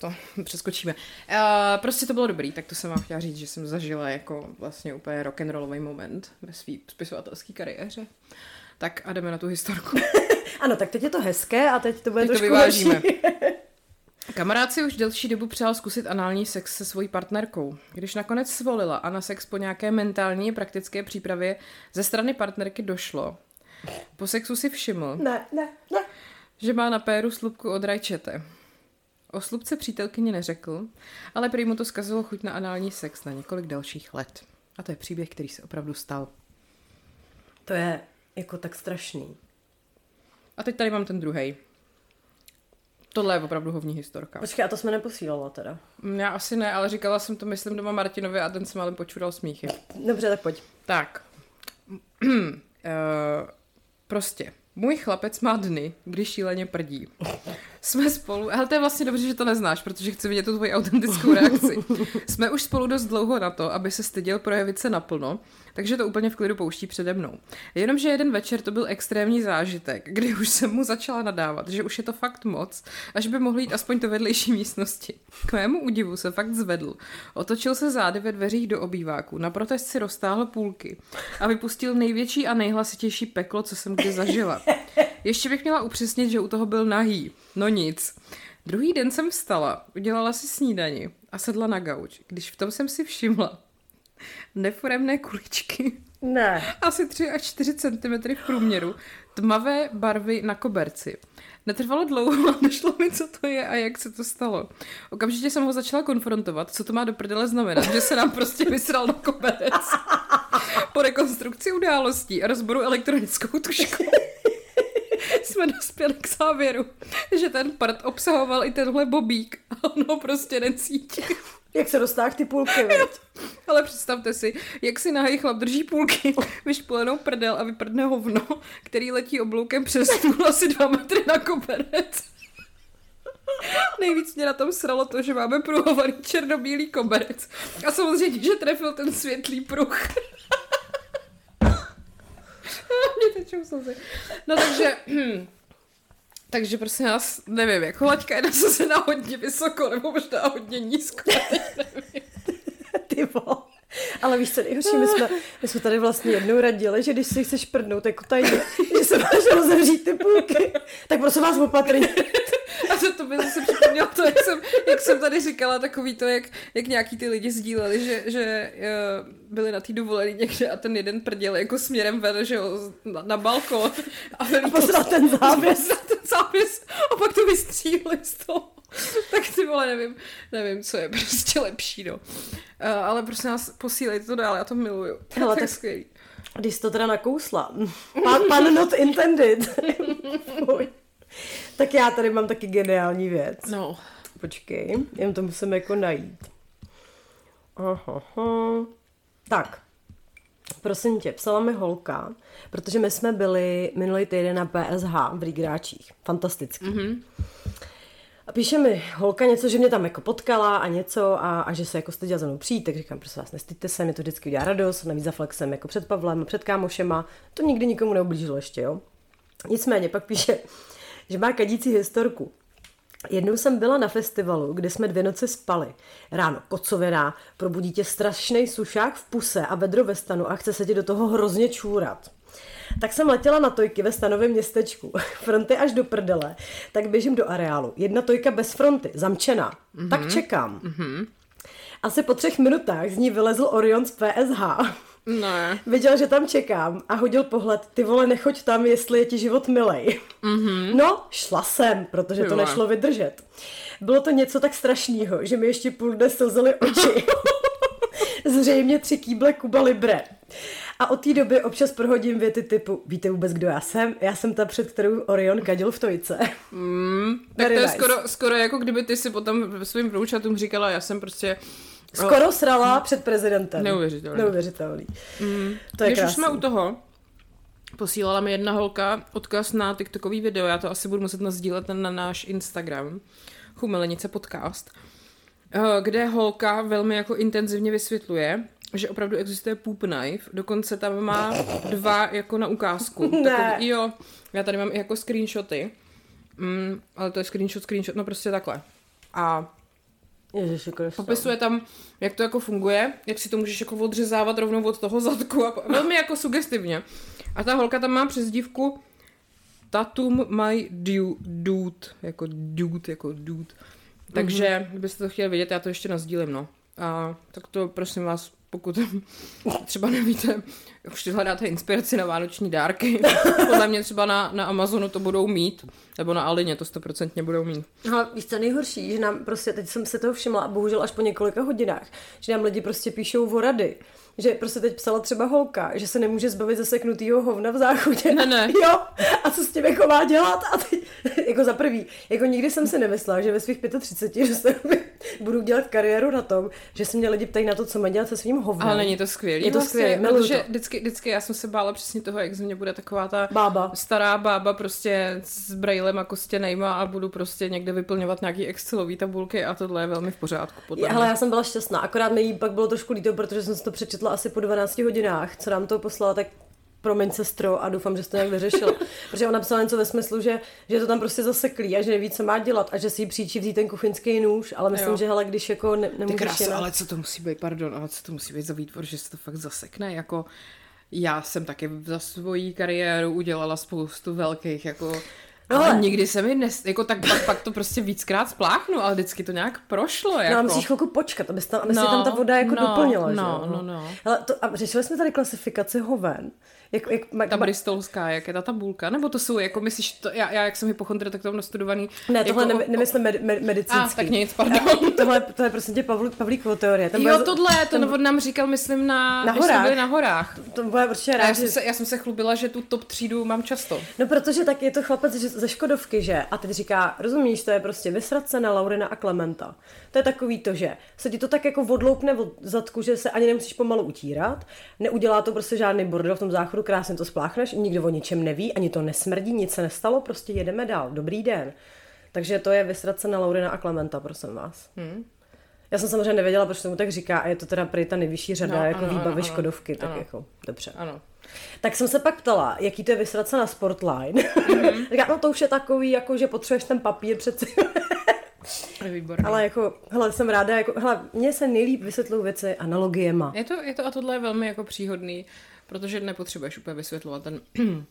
Speaker 1: to přeskočíme. Uh, prostě to bylo dobrý, tak to jsem vám chtěla říct, že jsem zažila jako vlastně úplně rock'n'rollový moment ve své spisovatelské kariéře. Tak a jdeme na tu historku.
Speaker 3: Ano, tak teď je to hezké a teď to bude
Speaker 1: Teď to
Speaker 3: trošku
Speaker 1: vyvážíme.
Speaker 3: horší.
Speaker 1: Kamarád si už delší dobu přál zkusit anální sex se svojí partnerkou. Když nakonec svolila a na sex po nějaké mentální praktické přípravě ze strany partnerky došlo, po sexu si všiml,
Speaker 3: Ne, ne, ne.
Speaker 1: že má na péru slupku od rajčete. O slupce přítelkyni neřekl, ale prý mu to zkazilo chuť na anální sex na několik dalších let. A to je příběh, který se opravdu stal.
Speaker 3: To je jako tak strašný.
Speaker 1: A teď tady mám ten druhý. Tohle je opravdu hovní historka.
Speaker 3: Počkej, a to jsme neposílala teda.
Speaker 1: Já asi ne, ale říkala jsem to, myslím, doma Martinovi a ten se malem počural smíchy.
Speaker 3: Dobře, tak pojď.
Speaker 1: Tak. uh, prostě. Můj chlapec má dny, kdy šíleně prdí. Jsme spolu, ale to je vlastně dobře, že to neznáš, protože chci vidět tu tvoji autentickou reakci. jsme už spolu dost dlouho na to, aby se styděl projevit se naplno, takže to úplně v klidu pouští přede mnou. Jenomže jeden večer to byl extrémní zážitek, kdy už jsem mu začala nadávat, že už je to fakt moc, až by mohl jít aspoň do vedlejší místnosti. K mému údivu se fakt zvedl, otočil se zády ve dveřích do obýváku, na protest si roztáhl půlky a vypustil největší a nejhlasitější peklo, co jsem kdy zažila. Ještě bych měla upřesnit, že u toho byl nahý. No nic. Druhý den jsem vstala, udělala si snídani a sedla na gauč. Když v tom jsem si všimla neforemné kuličky,
Speaker 3: Ne.
Speaker 1: asi 3 až 4 cm v průměru, tmavé barvy na koberci. Netrvalo dlouho nešlo mi, co to je a jak se to stalo. Okamžitě jsem ho začala konfrontovat, co to má do prdele znamenat, že se nám prostě vysral na koberec. Po rekonstrukci událostí a rozboru elektronickou tušku jsme dospěli k závěru, že ten prd obsahoval i tenhle bobík a on ho prostě necítil.
Speaker 3: Jak se dostáš ty půlky, viď?
Speaker 1: Ale představte si, jak si nahý chlap drží půlky, vyšpulenou prdel a vyprdne hovno, který letí obloukem přes stůl asi dva metry na koberec. Nejvíc mě na tom sralo to, že máme pruhovaný černobílý koberec. A samozřejmě, že trefil ten světlý pruh. Tečou slzy. No takže... Takže prosím nás, nevím, jako laťka je nasazena hodně vysoko, nebo možná hodně nízko. nevím.
Speaker 3: Ty vole. Ale víš co, nejhorší, my jsme, my jsme tady vlastně jednou radili, že když si chceš prdnout jako tajně, že se máš rozevřít ty půlky, tak prosím vás opatrně.
Speaker 1: A to, to mi zase připomnělo to, jak jsem, jak jsem tady říkala, takový to, jak, jak nějaký ty lidi sdíleli, že, že uh, byli na té dovolený někde a ten jeden prděl jako směrem ven, že jo, na, na balkon. A,
Speaker 3: A posral ten závěs.
Speaker 1: Ten závěs a pak to vystříhli z toho. tak ty vole, nevím, nevím, co je prostě lepší, no. Uh, ale prosím nás, posílejte to dál, já to miluju.
Speaker 3: Hele,
Speaker 1: je
Speaker 3: tak-
Speaker 1: skvělý.
Speaker 3: Když jsi to teda nakousla. Pan, pan not intended. Tak já tady mám taky geniální věc.
Speaker 1: No.
Speaker 3: Počkej, jen to musím jako najít. Aha. Tak, prosím tě, psala mi holka, protože my jsme byli minulý týden na PSH v Rígráčích. Fantastický. Mm-hmm. A píše mi holka něco, že mě tam jako potkala a něco a, a že se jako styděla za mnou přijít, tak říkám, prosím vás, nestyďte se, mě to vždycky udělá radost, navíc zaflexem jako před Pavlem před kámošema, to nikdy nikomu neublížilo ještě, jo. Nicméně pak píše, že má kadící historku. Jednou jsem byla na festivalu, kde jsme dvě noci spali. Ráno kocovina, probudí tě strašný sušák v puse a vedro ve stanu a chce se ti do toho hrozně čůrat. Tak jsem letěla na tojky ve stanovém městečku. Fronty až do prdele. Tak běžím do areálu. Jedna tojka bez fronty, zamčená. Mm-hmm. Tak čekám. Mm-hmm. Asi po třech minutách z ní vylezl Orion z PSH.
Speaker 1: Ne.
Speaker 3: Viděl, že tam čekám a hodil pohled, ty vole, nechoď tam, jestli je ti život milej. Mm-hmm. No, šla jsem, protože
Speaker 1: Ty
Speaker 3: to nešlo vydržet. Bylo to něco tak strašného, že mi ještě půl dne slzely oči. Zřejmě tři kýble Kuba Libre. A od té doby občas prohodím věty typu, víte vůbec, kdo já jsem? Já jsem ta, před kterou Orion kadil v tojce.
Speaker 1: Mm, tak
Speaker 3: Very
Speaker 1: to je
Speaker 3: nice.
Speaker 1: skoro, skoro jako kdyby ty si potom svým průčatům říkala, já jsem prostě...
Speaker 3: Skoro srala před prezidentem.
Speaker 1: Neuvěřitelný.
Speaker 3: Neuvěřitelný. Mm. To je
Speaker 1: Když už
Speaker 3: krásný.
Speaker 1: jsme u toho, posílala mi jedna holka odkaz na TikTokový video, já to asi budu muset nazdílet ten na náš Instagram, Chumelenice podcast, eh, kde holka velmi jako intenzivně vysvětluje, že opravdu existuje poop knife, dokonce tam má dva jako na ukázku.
Speaker 3: Ne.
Speaker 1: Takový, jo, já tady mám i jako screenshoty, mm, ale to je screenshot, screenshot, no prostě takhle. A
Speaker 3: Ježiši.
Speaker 1: Popisuje tam, jak to jako funguje, jak si to můžeš jako odřezávat rovnou od toho zadku a po- velmi jako sugestivně. A ta holka tam má přezdívku Tatum my du- dude, jako dude, jako dude. Takže, mm-hmm. kdybyste to chtěli vidět, já to ještě nazdílím, no. A tak to prosím vás, pokud třeba nevíte, už si hledáte inspiraci na vánoční dárky, podle mě třeba na, na Amazonu to budou mít, nebo na Alině to stoprocentně budou mít.
Speaker 3: No, víš, co nejhorší, že nám prostě, teď jsem se toho všimla, bohužel až po několika hodinách, že nám lidi prostě píšou o rady. Že prostě teď psala třeba holka, že se nemůže zbavit zaseknutýho hovna v záchodě.
Speaker 1: Ne, ne.
Speaker 3: Jo, a co s tím jako má dělat? A teď, jako za prvý, jako nikdy jsem si nemyslela, že ve svých 35, že se budu dělat kariéru na tom, že se mě lidi ptají na to, co má dělat se svým hovnem.
Speaker 1: Ale není to skvělé.
Speaker 3: Je to skvělé, miluju
Speaker 1: protože
Speaker 3: to.
Speaker 1: vždycky, vždycky já jsem se bála přesně toho, jak ze mě bude taková ta
Speaker 3: Bába.
Speaker 1: stará bába prostě s brailem a kostěnejma a budu prostě někde vyplňovat nějaký Excelový tabulky a tohle je velmi v pořádku. Podle
Speaker 3: Ale já jsem byla šťastná, akorát mi jí pak bylo trošku líto, protože jsem si to přečetla asi po 12 hodinách, co nám to poslala, tak promiň sestro a doufám, že jsi to nějak vyřešila. protože ona psala něco ve smyslu, že, že to tam prostě zaseklý a že neví, co má dělat a že si jí příčí vzít ten kuchyňský nůž, ale myslím,
Speaker 1: Jo.
Speaker 3: že hele, když jako ne, nemůžeš
Speaker 1: krása,
Speaker 3: jinak-
Speaker 1: ale co to musí být, pardon, ale co to musí být za výtvor, že se to fakt zasekne, jako já jsem taky za svoji kariéru udělala spoustu velkých, jako
Speaker 3: No
Speaker 1: ale nikdy se mi nes... jako tak pak, pak to prostě víckrát spláchnu, ale vždycky to nějak prošlo, jako.
Speaker 3: No musíš chvilku počkat, aby, tam, aby
Speaker 1: No,
Speaker 3: si tam ta voda jako
Speaker 1: no,
Speaker 3: doplnila, že
Speaker 1: no,
Speaker 3: jo?
Speaker 1: no, no.
Speaker 3: Hele, to, a řešili jsme tady klasifikaci hoven. Jak, jak, ma,
Speaker 1: Ta bristolská, jak je ta tabulka, nebo to jsou, jako myslíš, to, já, já jak jsem hypochondr, tak to mám nastudovaný.
Speaker 3: ne, tohle
Speaker 1: jako,
Speaker 3: ne, nemyslím med, med, medicínský.
Speaker 1: A, tak nic, pardon.
Speaker 3: tohle, to je prostě tě Pavlí, Pavlíkovo teorie. Ten
Speaker 1: Jo,
Speaker 3: bude-
Speaker 1: tohle, to
Speaker 3: ten-
Speaker 1: ten... nám říkal, myslím, na,
Speaker 3: Na horách.
Speaker 1: byli na horách.
Speaker 3: To bude určitě
Speaker 1: A já
Speaker 3: rád,
Speaker 1: jsem, se, já jsem se chlubila, že tu top třídu mám často.
Speaker 3: No protože tak je to chlapec že- ze Škodovky, že? A teď říká, rozumíš, to je prostě vysrat se na Laurina a Klementa. To je takový to, že se ti to tak jako odloupne od zadku, že se ani nemusíš pomalu utírat. Neudělá to prostě žádný bordel v tom záchodu, krásně to spláchneš, nikdo o ničem neví, ani to nesmrdí, nic se nestalo, prostě jedeme dál. Dobrý den. Takže to je vysrat se na Laurina a Klementa, prosím vás. Hmm. Já jsem samozřejmě nevěděla, proč se mu tak říká a je to teda prý ta nejvyšší řada
Speaker 1: No,
Speaker 3: jako
Speaker 1: ano,
Speaker 3: výbavy
Speaker 1: ano, ano.
Speaker 3: Škodovky, tak
Speaker 1: Ano.
Speaker 3: jako dobře.
Speaker 1: Ano.
Speaker 3: Tak jsem se pak ptala, jaký to je vysrat se na Sportline.
Speaker 1: Mhm.
Speaker 3: Mm-hmm. Říká, no to už je takový, jako že potřebuješ ten papír přeci.
Speaker 1: Je výborný.
Speaker 3: Ale jako, hele, jsem ráda, jako, hele, mně se nejlíp vysvětlují věci analogiema.
Speaker 1: Je to, je to a tohle je velmi jako příhodný, protože nepotřebuješ úplně vysvětlovat ten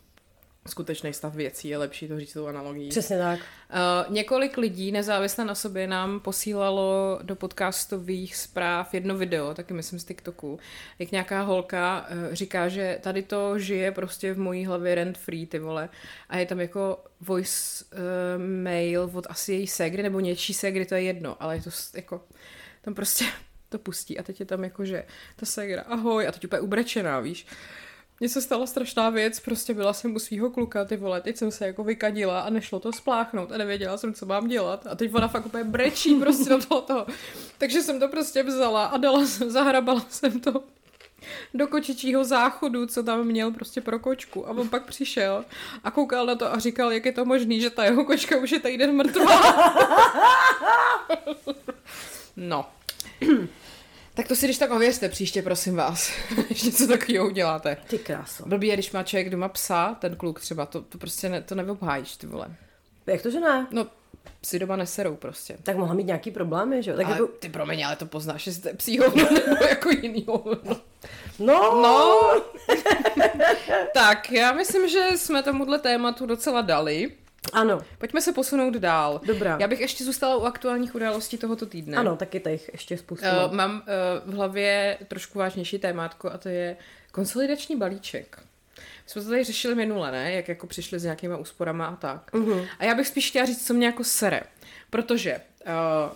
Speaker 1: skutečný stav věcí, je lepší to říct tou analogií.
Speaker 3: Přesně tak.
Speaker 1: Uh, několik lidí nezávisle na sobě nám posílalo do podcastových zpráv jedno video, taky myslím z TikToku, jak nějaká holka uh, říká, že tady to žije prostě v mojí hlavě rent free, ty vole. A je tam jako voice uh, mail od asi její segry, nebo něčí segry, to je jedno, ale je to jako, tam prostě to pustí a teď je tam jako, že ta segra, ahoj, a teď úplně ubrečená, víš. Mně se stala strašná věc, prostě byla jsem u svého kluka, ty vole, teď jsem se jako vykadila a nešlo to spláchnout a nevěděla jsem, co mám dělat. A teď ona fakt úplně brečí prostě do toho, toho. Takže jsem to prostě vzala a dala jsem, zahrabala jsem to do kočičího záchodu, co tam měl prostě pro kočku. A on pak přišel a koukal na to a říkal, jak je to možný, že ta jeho kočka už je týden mrtvá. no. Tak to si když tak ověřte příště, prosím vás. Když něco takového uděláte.
Speaker 3: Ty kráso.
Speaker 1: Blbý je, když má člověk doma psa, ten kluk třeba, to, to prostě ne, to neobhájíš, ty vole.
Speaker 3: Jak to, že ne?
Speaker 1: No, psi doma neserou prostě.
Speaker 3: Tak mohla mít nějaký problémy, že jo? Tak
Speaker 1: Ale
Speaker 3: jako,
Speaker 1: ty promiň, ale to poznáš, jestli to je psí hovno nebo jako jiný hovno.
Speaker 3: no,
Speaker 1: No, tak já myslím, že jsme tomuhle tématu docela dali.
Speaker 3: Ano,
Speaker 1: Pojďme se posunout dál.
Speaker 3: Dobrá.
Speaker 1: Já bych ještě zůstala u aktuálních událostí tohoto týdne.
Speaker 3: ano, taky těch ještě spoustu.
Speaker 1: Uh, mám uh, v hlavě trošku vážnější témátko a to je konsolidační balíček. My jsme to tady řešili minule, ne? Jak jako přišli s nějakýma úsporama a tak. Uh-huh. A já bych spíš chtěla říct, co mě jako sere. Protože uh,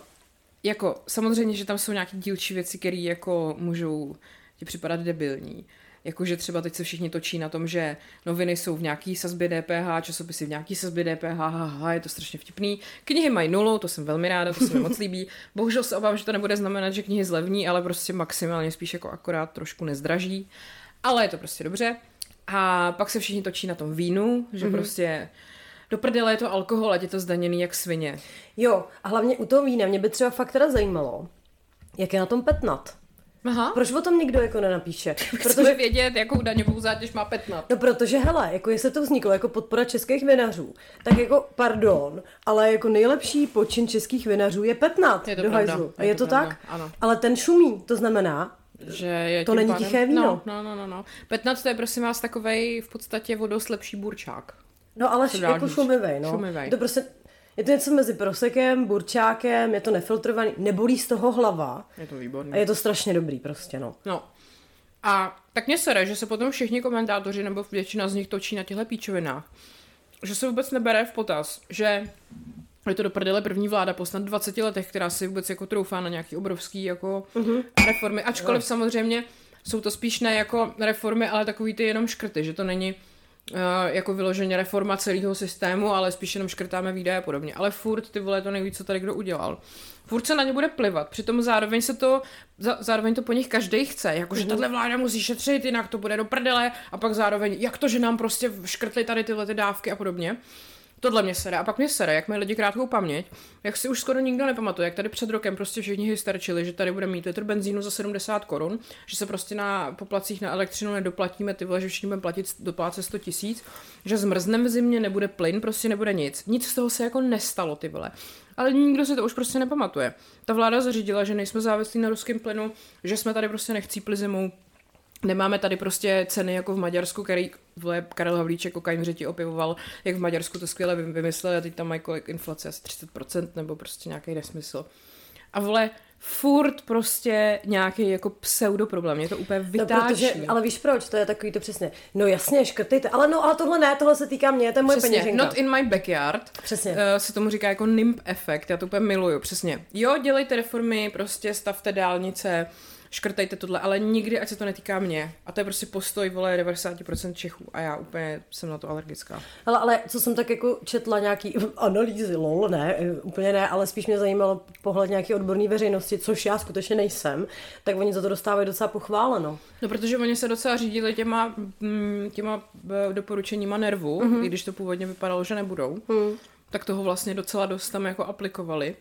Speaker 1: jako samozřejmě, že tam jsou nějaké dílčí věci, které jako můžou ti připadat debilní. Jakože třeba teď se všichni točí na tom, že noviny jsou v nějaký sazbě DPH, časopisy v nějaký sazbě DPH, haha, je to strašně vtipný. Knihy mají nulu, to jsem velmi ráda, to se mi moc líbí. Bohužel se obávám, že to nebude znamenat, že knihy zlevní, ale prostě maximálně spíš jako akorát trošku nezdraží. Ale je to prostě dobře. A pak se všichni točí na tom vínu, že mm-hmm. prostě do prdele je to alkohol, ať je to zdaněný jak svině.
Speaker 3: Jo, a hlavně u toho vína mě by třeba fakt teda zajímalo, jak je na tom petnat.
Speaker 1: Aha.
Speaker 3: Proč o tom nikdo jako nenapíše?
Speaker 1: Protože vědět, jakou daňovou zátěž má petnat.
Speaker 3: No protože, hele, jako jestli to vzniklo jako podpora českých vinařů, tak jako, pardon, ale jako nejlepší počin českých vinařů je petnat
Speaker 1: Je to
Speaker 3: do
Speaker 1: pravda,
Speaker 3: hajzlu. A
Speaker 1: je
Speaker 3: je
Speaker 1: to
Speaker 3: to
Speaker 1: pravda,
Speaker 3: tak?
Speaker 1: ano.
Speaker 3: Ale ten šumí, to znamená,
Speaker 1: Že je
Speaker 3: To není tiché víno.
Speaker 1: No, no, no, no, no. Petnat to je prosím vás takovej v podstatě o dost lepší burčák.
Speaker 3: no ale š- jako šumivej, no.
Speaker 1: Šumivej.
Speaker 3: To prostě, je to něco mezi prosekem, burčákem, je to nefiltrovaný, nebolí z toho hlava
Speaker 1: Je to výborný.
Speaker 3: a je to strašně dobrý prostě, no.
Speaker 1: No. A tak mě sere, že se potom všichni komentátoři, nebo většina z nich točí na těchto píčovinách. Že se vůbec nebere v potaz, že je to do prdele první vláda po snad 20 letech, která si vůbec jako troufá na nějaký obrovský jako uh-huh. reformy. Ačkoliv samozřejmě jsou to spíš ne jako reformy, ale takový ty jenom škrty, že to není jako vyloženě reforma celého systému, ale spíš jenom škrtáme výdaje a podobně. Ale furt ty vole to nejvíc, co tady kdo udělal. Furt se na ně bude plivat, přitom zároveň se to, za, zároveň to po nich každý chce, jakože mm-hmm. tahle vláda musí šetřit, jinak to bude do prdele a pak zároveň, jak to, že nám prostě škrtli tady tyhle ty dávky a podobně. Tohle mě sere. A pak mě sere, jak mají lidi krátkou paměť, jak si už skoro nikdo nepamatuje, jak tady před rokem prostě všichni hysterčili, že tady bude mít litr benzínu za 70 korun, že se prostě na poplacích na elektřinu nedoplatíme, ty vole, že všichni budeme platit dopláce 100 tisíc, že zmrzneme v zimě, nebude plyn, prostě nebude nic. Nic z toho se jako nestalo, ty vole. Ale nikdo si to už prostě nepamatuje. Ta vláda zařídila, že nejsme závislí na ruském plynu, že jsme tady prostě nechcípli zimou, Nemáme tady prostě ceny jako v Maďarsku, který vole, Karel Havlíček kokain řeti opěvoval, jak v Maďarsku to skvěle vymysleli a teď tam mají kolik inflace, asi 30% nebo prostě nějaký nesmysl. A vole, furt prostě nějaký jako pseudo problém. Mě to úplně vytáčí. No, protože,
Speaker 3: ale víš proč? To je takový to přesně. No jasně, škrtejte. Ale no, ale tohle ne, tohle se týká mě, to je moje
Speaker 1: přesně,
Speaker 3: peněženka.
Speaker 1: not in my backyard.
Speaker 3: Přesně.
Speaker 1: Uh, se tomu říká jako NIMP efekt, já to úplně miluju, přesně. Jo, dělejte reformy, prostě stavte dálnice, škrtajte tohle, ale nikdy, ať se to netýká mě. A to je prostě postoj, vole, 90% Čechů a já úplně jsem na to alergická.
Speaker 3: Ale, ale co jsem tak jako četla nějaký analýzy, lol, ne, úplně ne, ale spíš mě zajímalo pohled nějaký odborný veřejnosti, což já skutečně nejsem, tak oni za to dostávají docela pochváleno.
Speaker 1: No, protože oni se docela řídili těma, mm, těma eh, doporučeníma nervu, mm-hmm. i když to původně vypadalo, že nebudou. Mm. Tak toho vlastně docela dost tam jako aplikovali.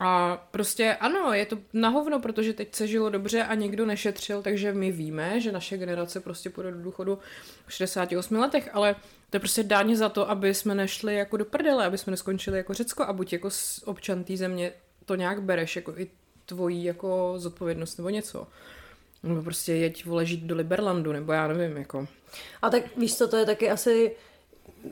Speaker 1: A prostě ano, je to na hovno, protože teď se žilo dobře a nikdo nešetřil, takže my víme, že naše generace prostě půjde do důchodu v 68 letech, ale to je prostě dáně za to, aby jsme nešli jako do prdele, aby jsme neskončili jako Řecko a buď jako občan té země to nějak bereš, jako i tvojí jako zodpovědnost nebo něco. Nebo prostě jeď vole žít do Liberlandu, nebo já nevím, jako.
Speaker 3: A tak víš co, to je taky asi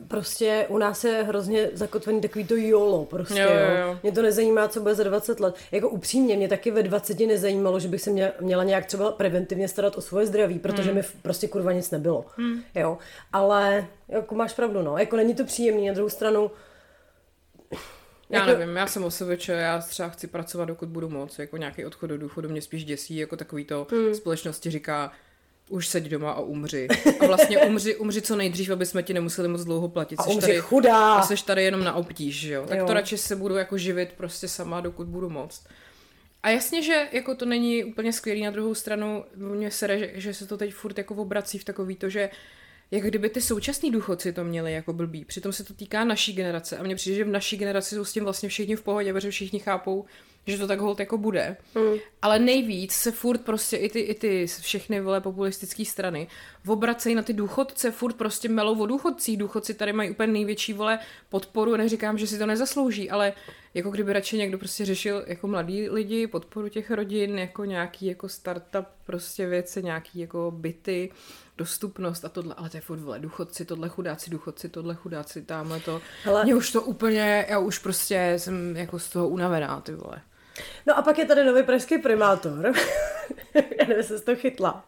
Speaker 3: prostě u nás je hrozně zakotvený takový to jolo prostě, jo, jo, jo. Mě to nezajímá, co bude za 20 let. Jako upřímně, mě taky ve 20 nezajímalo, že bych se mě, měla nějak třeba preventivně starat o svoje zdraví, protože hmm. mi prostě kurva nic nebylo. Hmm. Jo, ale jako máš pravdu, no. Jako není to příjemný, na druhou stranu
Speaker 1: já jako... nevím, já jsem osobeč, já třeba chci pracovat, dokud budu moc, jako nějaký odchod do důchodu mě spíš děsí, jako takový to hmm. společnosti říká, už seď doma a umři. A vlastně umři, umři co nejdřív, aby jsme ti nemuseli moc dlouho platit.
Speaker 3: A umři tady, chudá.
Speaker 1: A jsi tady jenom na obtíž, že jo? Tak jo. to radši se budu jako živit prostě sama, dokud budu moct. A jasně, že jako to není úplně skvělý, na druhou stranu mě sere, že, že se to teď furt jako obrací v takový to, že jak kdyby ty současní důchodci to měli jako blbý. Přitom se to týká naší generace a mně přijde, že v naší generaci jsou s tím vlastně všichni v pohodě, protože všichni chápou, že to tak hold jako bude. Mm. Ale nejvíc se furt prostě i ty, i ty všechny vole populistické strany obracejí na ty důchodce, furt prostě melou o důchodcích. Důchodci tady mají úplně největší vole podporu, neříkám, že si to nezaslouží, ale jako kdyby radši někdo prostě řešil jako mladí lidi, podporu těch rodin, jako nějaký jako startup prostě věci, nějaký jako byty, dostupnost a tohle, ale to je furt vole, důchodci, tohle chudáci, důchodci, tohle chudáci, tamhle to. Hele. Mě už to úplně, já už prostě jsem jako z toho unavená, ty vole.
Speaker 3: No a pak je tady nový pražský primátor, já nevím, se to chytla,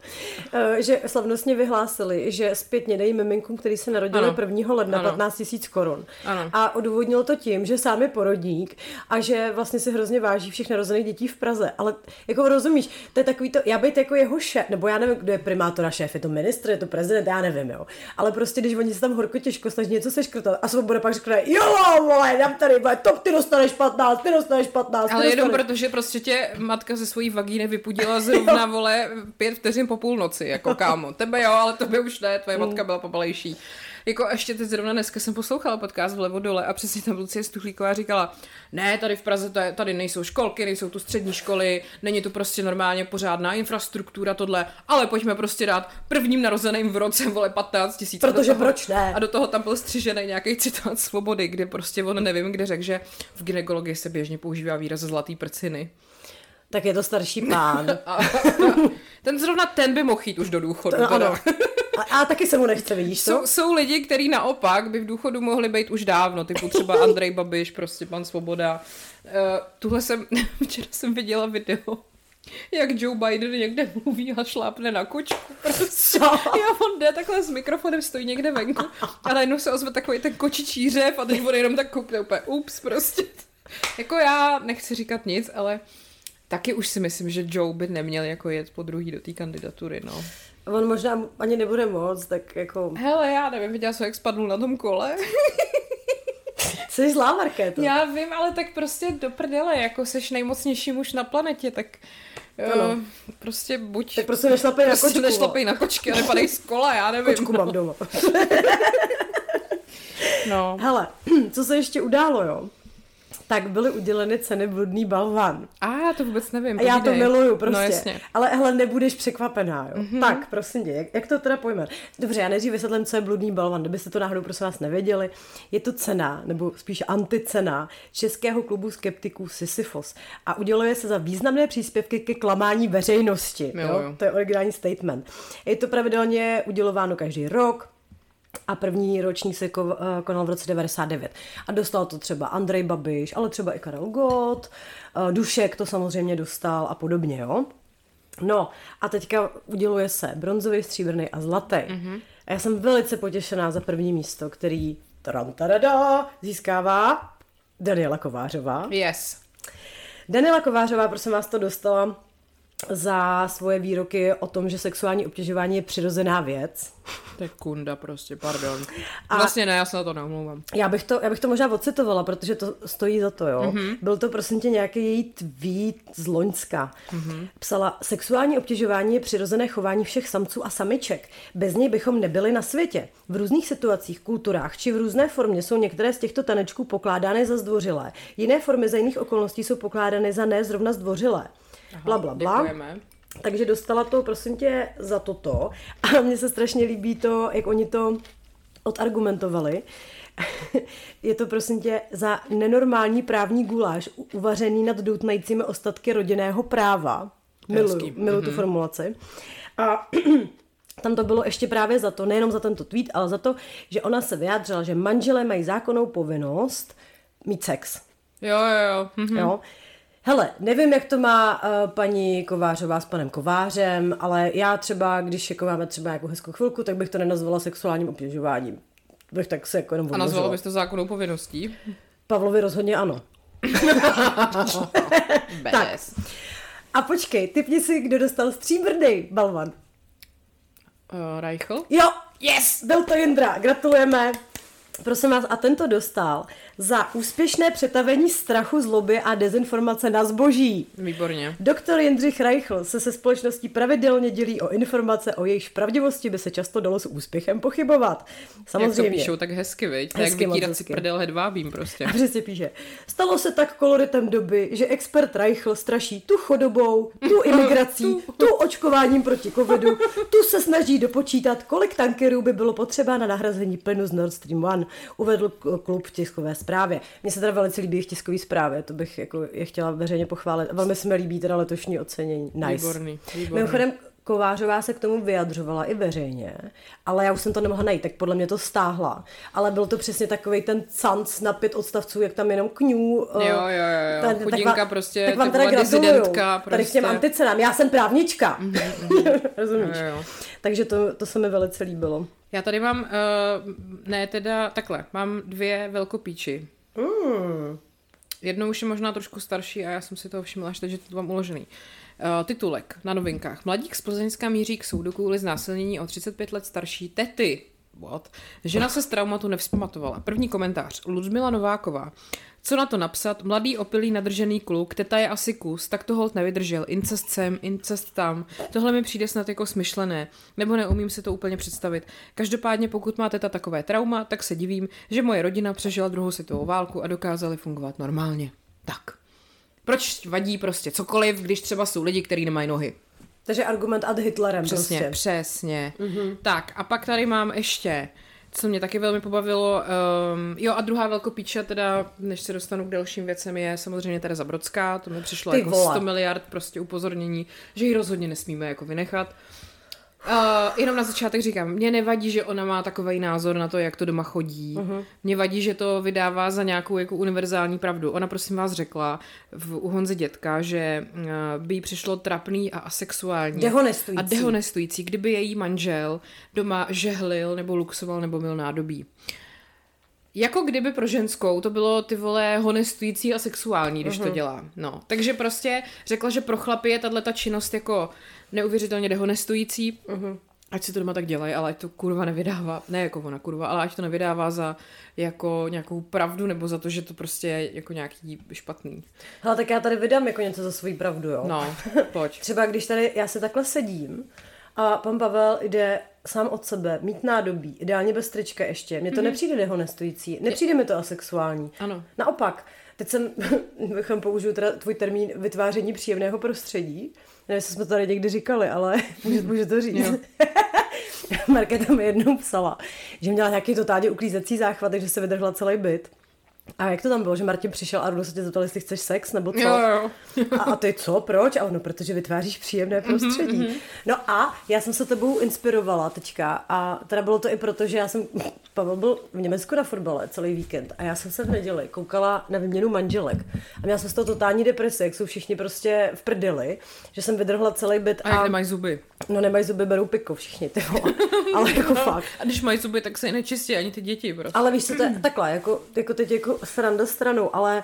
Speaker 3: eh, že slavnostně vyhlásili, že zpětně dají miminkům, který se narodili ano. 1. ledna ano. 15 tisíc korun. Ano. A odůvodnilo to tím, že sám je porodník a že vlastně si hrozně váží všech narozených dětí v Praze. Ale jako rozumíš, to je takový to, já být jako jeho šéf, nebo já nevím, kdo je primátor a šéf, je to ministr, je to prezident, já nevím, jo. Ale prostě, když oni se tam horko těžko snaží něco seškrtat a svoboda pak řekne, jo, vole, dám tady, vole, to ty dostaneš 15, ty dostaneš 15.
Speaker 1: Ale jenom protože prostě tě matka ze svojí vagíny vypudila zrovna, vole, pět vteřin po půlnoci, jako kámo. Tebe jo, ale to by už ne, tvoje matka byla pomalejší. Jako ještě teď zrovna dneska jsem poslouchala podcast vlevo dole a přesně tam Lucie Stuchlíková říkala, ne, tady v Praze to je, tady nejsou školky, nejsou tu střední školy, není tu prostě normálně pořádná infrastruktura, tohle, ale pojďme prostě dát prvním narozeným v roce, vole, 15 tisíc.
Speaker 3: Protože toho, proč ne?
Speaker 1: A do toho tam byl střižený nějaký citát svobody, kde prostě on nevím, kde řekl, že v gynekologii se běžně používá výraz zlatý prciny.
Speaker 3: Tak je to starší pán. a,
Speaker 1: ten zrovna ten by mohl jít už do důchodu.
Speaker 3: To, ano. A, a taky se mu nechce, vidíš to?
Speaker 1: Jsou, jsou lidi, kteří naopak by v důchodu mohli být už dávno, typu třeba Andrej Babiš, prostě pan Svoboda. Uh, tuhle jsem, včera jsem viděla video, jak Joe Biden někde mluví a šlápne na kočku. Prostě. Já on jde takhle s mikrofonem, stojí někde venku a najednou se ozve takový ten kočičí řev a teď on jenom tak koukne úplně, ups, prostě. Jako já nechci říkat nic, ale Taky už si myslím, že Joe by neměl jako jet po druhý do té kandidatury, no.
Speaker 3: On možná ani nebude moc, tak jako...
Speaker 1: Hele, já nevím, viděla jsem, jak spadl na tom kole.
Speaker 3: Jsi zlá, Markéto.
Speaker 1: Já vím, ale tak prostě do prdele, jako seš nejmocnější muž na planetě, tak
Speaker 3: Ano.
Speaker 1: uh, prostě buď...
Speaker 3: Tak prostě nešlapej na
Speaker 1: prostě
Speaker 3: kočku.
Speaker 1: nešlapej na kočky a nepadej z kola, já nevím.
Speaker 3: Kočku mám doma.
Speaker 1: No.
Speaker 3: Hele, co se ještě událo, jo? Tak byly uděleny ceny Bludný balvan.
Speaker 1: A to vůbec nevím.
Speaker 3: A já to
Speaker 1: povídej.
Speaker 3: miluju prostě.
Speaker 1: No jasně.
Speaker 3: Ale hele, nebudeš překvapená, jo.
Speaker 1: Mhm.
Speaker 3: Mm-hmm. Tak, prosím tě, jak, jak to teda pojme? Dobře, já nejdřív vysvětlím, co je bludný balvan, kdybyste to náhodou prosím vás nevěděli. Je to cena, nebo spíš anticena Českého klubu skeptiků Sisyfos. A uděluje se za významné příspěvky ke klamání veřejnosti. Jo?
Speaker 1: Miluju.
Speaker 3: To je originální statement. Je to pravidelně udělováno každý rok, a první ročník se eh, konal v roce 99. A dostal to třeba Andrej Babiš, ale třeba i Karel Gott, eh, Dušek to samozřejmě dostal a podobně, jo. No a teďka uděluje se bronzový, stříbrný a zlatý. Mm-hmm. A já jsem velice potěšená za první místo, který tarantarada, získává Daniela Kovářová.
Speaker 1: Yes.
Speaker 3: Daniela Kovářová, prosím vás, to dostala za svoje výroky o tom, že sexuální obtěžování je přirozená věc.
Speaker 1: To je kunda prostě, pardon.
Speaker 3: A-
Speaker 1: Vlastně ne, já se na to neomlouvám.
Speaker 3: Já bych, to, já bych to možná ocitovala, protože to stojí za to, jo.
Speaker 1: Mhm.
Speaker 3: Mm-hmm. Byl to prosím tě nějaký její tweet z Loňska.
Speaker 1: Mhm.
Speaker 3: Mm-hmm. Psala, sexuální obtěžování je přirozené chování všech samců a samiček. Bez něj bychom nebyli na světě. V různých situacích, kulturách či v různé formě jsou některé z těchto tanečků pokládány za zdvořilé. Jiné formy za jiných okolností jsou pokládány za ne zrovna zdvořilé. Bla, bla, bla.
Speaker 1: Děkujeme.
Speaker 3: Takže dostala to, prosím tě, za toto. A mně se strašně líbí to, jak oni to odargumentovali. Je to, prosím tě, za nenormální právní guláš uvařený nad doutnajícími ostatky rodinného práva. Miluju, miluju tu formulaci. A tam to bylo ještě právě za to, nejenom za tento tweet, ale za to, že ona se vyjádřila, že manželé mají zákonnou povinnost mít sex.
Speaker 1: Jo, jo, jo. Hm.
Speaker 3: Jo. Hele, nevím, jak to má uh, paní Kovářová s panem Kovářem, ale já třeba, když jako máme třeba nějakou hezkou chvilku, tak bych to nenazvala sexuálním obtěžováním. Bych tak se jako jenom
Speaker 1: A nazvala bys to zákonnou povinností?
Speaker 3: Pavlovi rozhodně ano.
Speaker 1: Bez.
Speaker 3: A počkej, typni si, kdo dostal stříbrný balvan.
Speaker 1: Uh, Reichl?
Speaker 3: Jo,
Speaker 1: Yes!
Speaker 3: byl to Jindra, gratulujeme. Prosím vás, a tento dostal za úspěšné přetavení strachu, zloby a dezinformace na zboží.
Speaker 1: Výborně.
Speaker 3: Doktor Jindřich Reichl se se společností pravidelně dělí o informace, o jejichž pravdivosti by se často dalo s úspěchem pochybovat.
Speaker 1: Jak to
Speaker 3: Samozřejmě.
Speaker 1: píšou, tak hezky, viď? Jak
Speaker 3: Hezky, moc
Speaker 1: vytírat si prdel hedvábím prostě.
Speaker 3: A přesně píše. Stalo se tak koloritem doby, že expert Reichl straší tu chodobou, tu imigrací, tu očkováním proti covidu, tu se snaží dopočítat, kolik tankerů by bylo potřeba na nahrazení plynu z Nord Stream 1, uvedl klub tiskové zprávě. Mně se teda velice líbí jejich tiskové zprávy, to bych jako je chtěla veřejně pochválit. Velmi se mi líbí teda letošní ocenění. Nice.
Speaker 1: Výborný, výborný.
Speaker 3: Mimochodem, Kovářová se k tomu vyjadřovala i veřejně, ale já už jsem to nemohla najít, tak podle mě to stáhla. Ale byl to přesně takový ten canc na pět odstavců, jak tam jenom kňů. eh,
Speaker 1: Jo, jo, jo, jo. Chudinka prostě,
Speaker 3: tak vám teda gratuluju.
Speaker 1: disidentka
Speaker 3: Tady k těm
Speaker 1: prostě.
Speaker 3: anticenám. Já jsem právnička. Rozumíš?
Speaker 1: Jo, jo.
Speaker 3: Takže to, to se mi velice líbilo.
Speaker 1: Já tady mám, uh, ne teda takhle, mám dvě velkopíči.
Speaker 3: Mm.
Speaker 1: Jednou už je možná trošku starší a já jsem si toho všimla, až teď, že to mám uložený. Uh, titulek na novinkách. Mladík z Plzeňska míří k soudu kvůli znásilnění o 35 let starší tety. What? Žena se z traumatu nevzpamatovala. První komentář. Ludmila Nováková. Co na to napsat? Mladý opilý nadržený kluk, teta je asi kus, tak to hold nevydržel. Incest sem, incest tam. Tohle mi přijde snad jako smyšlené, nebo neumím si to úplně představit. Každopádně pokud má teta takové trauma, tak se divím, že moje rodina přežila druhou světovou válku a dokázali fungovat normálně. Tak. Proč vadí prostě cokoliv, když třeba jsou lidi, kteří nemají nohy?
Speaker 3: Takže argument ad Hitlerem
Speaker 1: Přesně,
Speaker 3: prostě.
Speaker 1: přesně. Mm-hmm. Tak a pak tady mám ještě, co mě taky velmi pobavilo, um, jo a druhá velkopíča teda, než se dostanu k dalším věcem, je samozřejmě Tereza Brodská, to mi přišlo
Speaker 3: Ty
Speaker 1: jako
Speaker 3: vole.
Speaker 1: 100 miliard prostě upozornění, že ji rozhodně nesmíme jako vynechat. Uh, jenom na začátek říkám, mě nevadí, že ona má takový názor na to, jak to doma chodí. Uh-huh. Mě vadí, že to vydává za nějakou jako univerzální pravdu. Ona prosím vás řekla v, u Honzy dětka, že uh, by jí přišlo trapný a asexuální.
Speaker 3: Dehonestující.
Speaker 1: A dehonestující, kdyby její manžel doma žehlil nebo luxoval nebo mil nádobí. jako kdyby pro ženskou to bylo ty vole honestující a sexuální, když uh-huh. to dělá. No, takže prostě řekla, že pro chlapy je tahle ta činnost jako neuvěřitelně dehonestující. Uh-huh. Ať si to doma tak dělají, ale ať to kurva nevydává, ne jako ona kurva, ale ať to nevydává za jako nějakou pravdu nebo za to, že to prostě je jako nějaký špatný.
Speaker 3: Ale tak já tady vydám jako něco za svoji pravdu, jo.
Speaker 1: No, pojď.
Speaker 3: Třeba když tady já se takhle sedím a pan Pavel jde sám od sebe, mít nádobí, ideálně bez trička ještě. Mně to mm-hmm. nepřijde dehonestující, nepřijde mi to asexuální.
Speaker 1: Ano.
Speaker 3: Naopak, teď jsem, bychom použiju teda tvůj termín vytváření příjemného prostředí. Nevím, jestli jsme to tady někdy říkali, ale můžu, můžu to říct. Markéta mi jednou psala, že měla nějaký totálně uklízecí záchvat, takže se vydrhla celý byt. A jak to tam bylo, že Martin přišel a se tě zeptal, jestli chceš sex, nebo co?
Speaker 1: Jo, jo.
Speaker 3: a, a ty co, proč? A ono, protože vytváříš příjemné mhm, prostředí. Mm-hmm. No a já jsem se tebou inspirovala teďka a teda bylo to i proto, že já jsem, Pavel byl v Německu na fotbale celý víkend a já jsem se v neděli koukala na výměnu manželek a měla jsem z toho totální depresi, jak jsou všichni prostě v prdeli, že jsem vydrhla celý byt.
Speaker 1: A, a nemají zuby.
Speaker 3: No nemají zuby, berou piko všichni, ty vole. Ale jako no, fakt.
Speaker 1: A když mají zuby, tak se nečistí ani ty děti prostě.
Speaker 3: Ale víš co, to je takhle, jako, jako teď jako sranda stranou, ale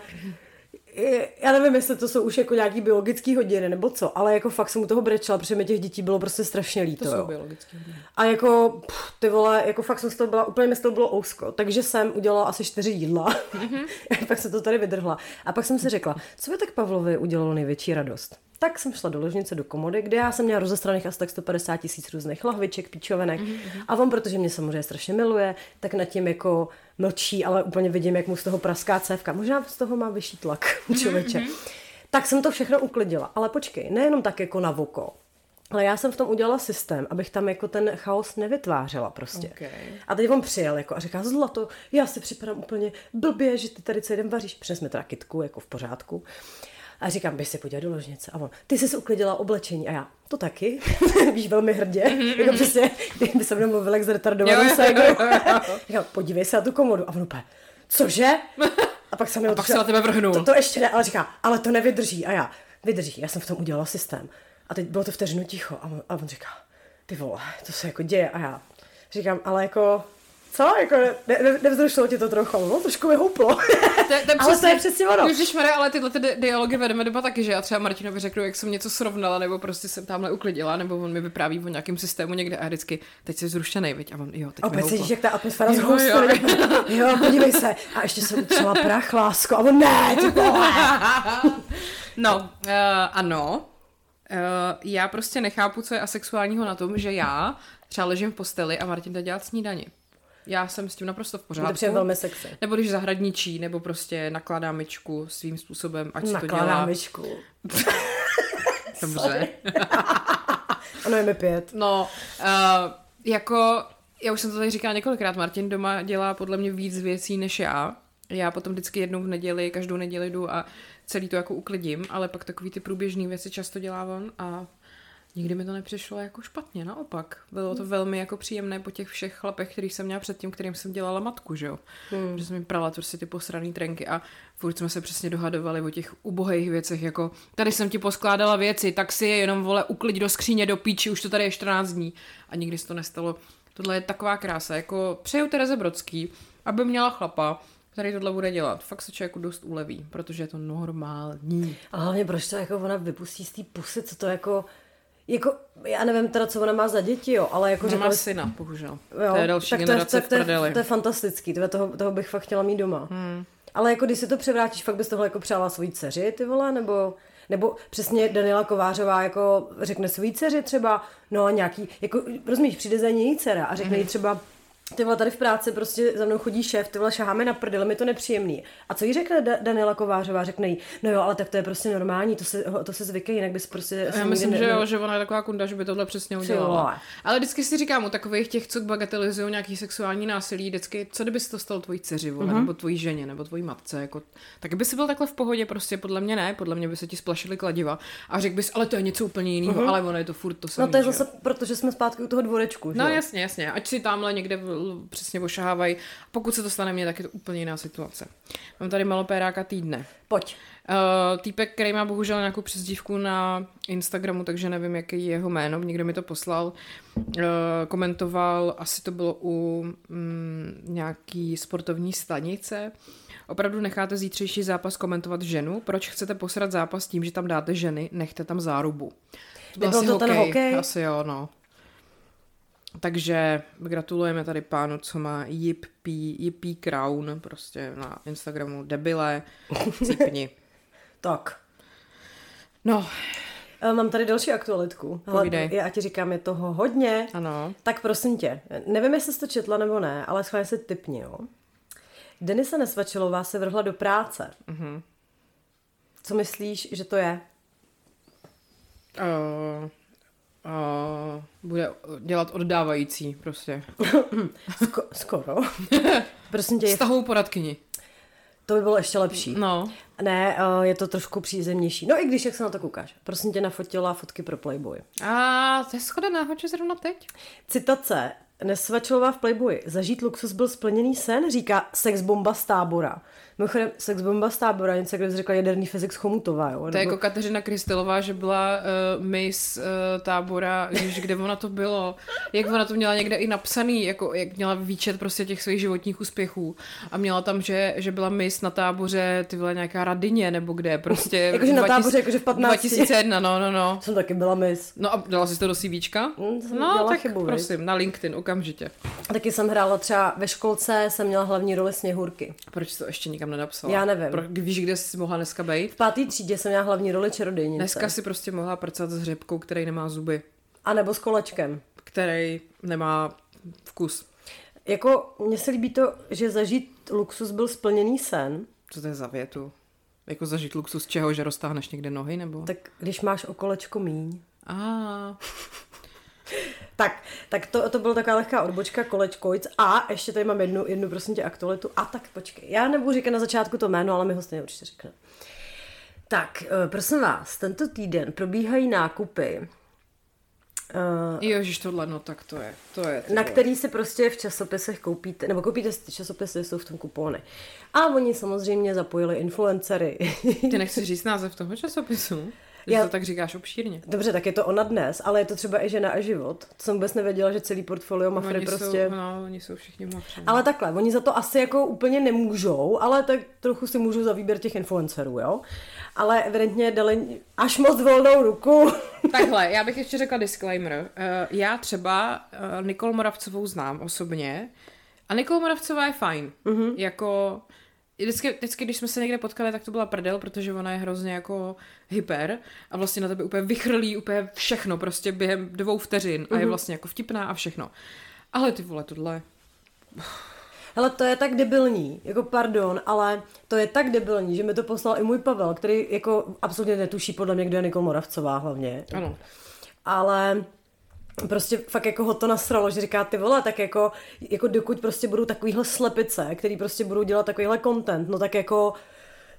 Speaker 3: já nevím, jestli to jsou už jako nějaký biologický hodiny nebo co, ale jako fakt jsem u toho brečela, protože mi těch dětí bylo prostě strašně líto.
Speaker 1: To jsou biologické hodiny.
Speaker 3: A jako, pff, ty vole, jako fakt jsem z toho byla, úplně mi z toho bylo ousko. Takže jsem udělala asi čtyři jídla. Mm-hmm. pak se to tady vydrhla. A pak jsem si řekla, co by tak Pavlovi udělalo největší radost? Tak jsem šla do ložnice do komody, kde já jsem měla rozestraných asi tak 150 tisíc různých lahviček, píčovenek. Mm-hmm. A on, protože mě samozřejmě strašně miluje, tak nad tím jako mlčí, ale úplně vidím, jak mu z toho praská cévka. Možná z toho má vyšší tlak, člověče. Mm-hmm. Tak jsem to všechno uklidila. Ale počkej, nejenom tak jako na voko. Ale já jsem v tom udělala systém, abych tam jako ten chaos nevytvářela prostě.
Speaker 1: Okay.
Speaker 3: A teď on přijel jako a říká, zlato, já si připadám úplně blbě, že ty tady celý den vaříš. Přines mi teda kitku, jako v pořádku. A říkám, běž se podívat do ložnice. A on, ty jsi uklidila oblečení. A já, to taky. Víš, velmi hrdě. Mm-hmm. Jako přesně, kdyby se mnou mluvil jak zretardovanou ségrou. Říkám, podívej se na tu komodu. A on úplně, cože?
Speaker 1: A pak se mi pak se na tebe vrhnul.
Speaker 3: To, to ještě ne, ale říká, ale to nevydrží. A já, vydrží, já jsem v tom udělala systém. A teď bylo to vteřinu ticho. A on, a on říká, ty vole, to se jako děje. A já říkám, ale jako co? Jako ne, ne, nevzrušilo ti to trochu? No, trošku mi houplo. To, to ale to je přesně ono.
Speaker 1: Ježišmarja, ale tyhle ty dialogy vedeme doma taky, že já třeba Martinovi řeknu, jak jsem něco srovnala, nebo prostě jsem tamhle uklidila, nebo on mi vypráví o nějakém systému někde a vždycky, teď jsi zrušený, viď? A on, jo, teď
Speaker 3: Opět si jak ta atmosféra jo, jo. jo, podívej se. A ještě jsem utřela prach, lásko. A on, ne, ty
Speaker 1: No, uh, ano. Uh, já prostě nechápu, co je asexuálního na tom, že já třeba ležím v posteli a Martin jde dělat snídani. Já jsem s tím naprosto v pořádku.
Speaker 3: To velmi sexy.
Speaker 1: Nebo když zahradničí, nebo prostě nakládá myčku svým způsobem, ať
Speaker 3: nakládá
Speaker 1: to dělá.
Speaker 3: Nakládá myčku.
Speaker 1: Dobře.
Speaker 3: ano, je mi pět.
Speaker 1: No, uh, jako, já už jsem to tady říkala několikrát, Martin doma dělá podle mě víc věcí než já. Já potom vždycky jednou v neděli, každou neděli jdu a celý to jako uklidím, ale pak takový ty průběžné věci často dělá on a Nikdy mi to nepřišlo jako špatně, naopak. Bylo to velmi jako příjemné po těch všech chlapech, kterých jsem měla předtím, kterým jsem dělala matku, že jo. Hmm. Že jsem mi prala prostě ty posraný trenky a furt jsme se přesně dohadovali o těch ubohých věcech, jako tady jsem ti poskládala věci, tak si je jenom vole uklid do skříně, do píči, už to tady je 14 dní a nikdy se to nestalo. Tohle je taková krása, jako přeju Tereze Brodský, aby měla chlapa, který tohle bude dělat. Fakt se člověku dost uleví, protože je to normální.
Speaker 3: A hlavně proč to jako ona vypustí z té pusy, co to jako jako, já nevím teda, co ona má za děti, jo, ale jako
Speaker 1: řekla... Má syna, bohužel. Jo, to je další tak generace
Speaker 3: to je,
Speaker 1: v prdeli.
Speaker 3: To je fantastický, to toho, toho bych fakt chtěla mít doma. Hmm. Ale jako když si to převrátíš, fakt bys tohle jako přála svojí dceři, ty vole, nebo... Nebo přesně Daniela Kovářová jako řekne svůj dceři třeba, no a nějaký, jako rozumíš, přijde za něj dcera a řekne mm-hmm. jí třeba, ty vole, tady v práci prostě za mnou chodí šéf, ty vole, šaháme na prdele, mi to nepříjemný. A co jí řekne da- Daniela Kovářová? Řekne jí, no jo, ale tak to je prostě normální, to se, to se zvyká, jinak bys prostě...
Speaker 1: Já myslím, ne- že jo, že ona je taková kunda, že by tohle přesně udělala. Ale vždycky si říkám u takových těch, co bagatelizují nějaký sexuální násilí, vždycky, co kdyby to stalo tvojí dceři, vole, mm-hmm. nebo tvojí ženě, nebo tvojí matce, jako, tak by si byl takhle v pohodě, prostě podle mě ne, podle mě by se ti splašili kladiva a řekl bys, ale to je něco úplně jiného, mm-hmm. ale ono je to furt to samé.
Speaker 3: No to je zase, protože jsme zpátky u toho dvorečku.
Speaker 1: No jasně, jasně, ať si tamhle někde přesně ošahávají. Pokud se to stane mně, tak je to úplně jiná situace. Mám tady malopéráka týdne.
Speaker 3: Pojď.
Speaker 1: Uh, týpek, který má bohužel nějakou přezdívku na Instagramu, takže nevím, jaký je jeho jméno, někdo mi to poslal, uh, komentoval, asi to bylo u mm, nějaký sportovní stanice. Opravdu necháte zítřejší zápas komentovat ženu? Proč chcete posrat zápas tím, že tam dáte ženy? Nechte tam zárubu. To byl
Speaker 3: to ten hokej?
Speaker 1: Asi jo, no. Takže gratulujeme tady pánu, co má Yippee Crown, prostě na Instagramu debile, cípni.
Speaker 3: Tak.
Speaker 1: No,
Speaker 3: E, Mám tady další aktualitku.
Speaker 1: Povídej.
Speaker 3: já ti říkám, je toho hodně.
Speaker 1: ano.
Speaker 3: Tak prosím tě, nevím, jestli jsi to četla nebo ne, ale schválně si typni, jo. Denisa Nesvačilová se vrhla do práce.
Speaker 1: Mhm.
Speaker 3: Co myslíš, že to je?
Speaker 1: Uh, uh, bude dělat oddávající prostě.
Speaker 3: Sko- skoro. prosím tě,
Speaker 1: Vztahovou poradkyni.
Speaker 3: to by bylo ještě lepší.
Speaker 1: No.
Speaker 3: Ne, eh, je to trošku přízemnější. No i když, jak se na to koukáš. Prosím tě, nafotila fotky pro Playboy.
Speaker 1: A to je schoda náhod, že zrovna teď?
Speaker 3: Citace. Nesvačilová v Playboy. Zažít luxus byl splněný sen, říká sexbomba z tábora. Mimochodem, sexbomba z tábora, něco, jak řekla jaderný fyzik z Chomutová, jo?
Speaker 1: To je
Speaker 3: Nebo-
Speaker 1: jako Kateřina Krystelová, že byla uh, miss uh, tábora, ježiš, kde ona to bylo, jak ona to měla někde i napsaný, jako jak měla výčet prostě těch svých životních úspěchů a měla tam, že, že byla miss na táboře, ty byla nějaká radině nebo kde, prostě.
Speaker 3: Jakože na
Speaker 1: 2000
Speaker 3: táboře, jakože v 15.
Speaker 1: 2001, no, no, no.
Speaker 3: Jsem taky byla mis.
Speaker 1: No a dala jsi to do CVčka?
Speaker 3: Mm,
Speaker 1: no, tak
Speaker 3: chybu, viď?
Speaker 1: prosím, na LinkedIn okamžitě.
Speaker 3: Taky jsem hrála třeba ve školce, jsem měla hlavní roli Sněhurky.
Speaker 1: Proč to ještě nikam nenapsala?
Speaker 3: Já nevím.
Speaker 1: Pro, víš, kde jsi mohla dneska být?
Speaker 3: V páté třídě jsem měla hlavní roli čarodějnice.
Speaker 1: Dneska si prostě mohla prcat s hřebkou, který nemá zuby,
Speaker 3: A nebo s kolečkem.
Speaker 1: který nemá vkus.
Speaker 3: Jako, mně se líbí to, že zažít luxus byl splněný sen,
Speaker 1: Co to je za větu? Jako zažít luxus čeho, že roztáhneš někde nohy, nebo?
Speaker 3: tak když máš o kolečko míň.
Speaker 1: A
Speaker 3: Tak, tak to, to byla taková lehká odbočka kolečkojc a ještě tady mám jednu, jednu prosím tě aktualitu. A tak počkej, já nebudu říkat na začátku to jméno, ale mi ho stejně určitě řekne. Tak, eh, prosím vás, tento týden probíhají nákupy, eh,
Speaker 1: Ježiš, tohle, no tak to je, to je. ty
Speaker 3: na
Speaker 1: vole.
Speaker 3: který si prostě v časopisech koupíte, nebo koupíte si ty časopisy, jsou v tom kupóny. A oni samozřejmě zapojili influencery.
Speaker 1: Ty nechceš říct název toho časopisu? Že
Speaker 3: Já-
Speaker 1: to tak říkáš obšírně.
Speaker 3: Dobře, tak je to ona dnes, ale je to třeba i žena a život. To jsem vůbec nevěděla, že celý portfolio Mafry
Speaker 1: Oni
Speaker 3: prostě...
Speaker 1: jsou, no, oni jsou všichni mafři.
Speaker 3: Ale takhle, oni za to asi jako úplně nemůžou, ale tak trochu si můžou za výběr těch influencerů, jo? Ale evidentně dali až moc volnou ruku.
Speaker 1: Takhle, já bych ještě řekla disclaimer. Eh, Já třeba eh, Nikol Moravcovou znám osobně a Nikol Moravcová je fajn. Mm-hmm. Jako, vždycky, vždycky, když jsme se někde potkali, tak to byla prdel, protože ona je hrozně jako hyper a vlastně na tebe úplně vychrlí úplně všechno, prostě během dvou vteřin a je vlastně jako vtipná a všechno. Ale ty vole, tohle.
Speaker 3: Hele, to je tak debilní, jako pardon, ale to je tak debilní, že mi to poslal i můj Pavel, který jako absolutně netuší podle mě, kdo je Nikol Moravcová hlavně.
Speaker 1: Ano.
Speaker 3: ale prostě fakt jako ho to nasralo, že říká ty vole, tak jako, jako dokud prostě budou takovýhle slepice, který prostě budou dělat takovýhle content, no tak jako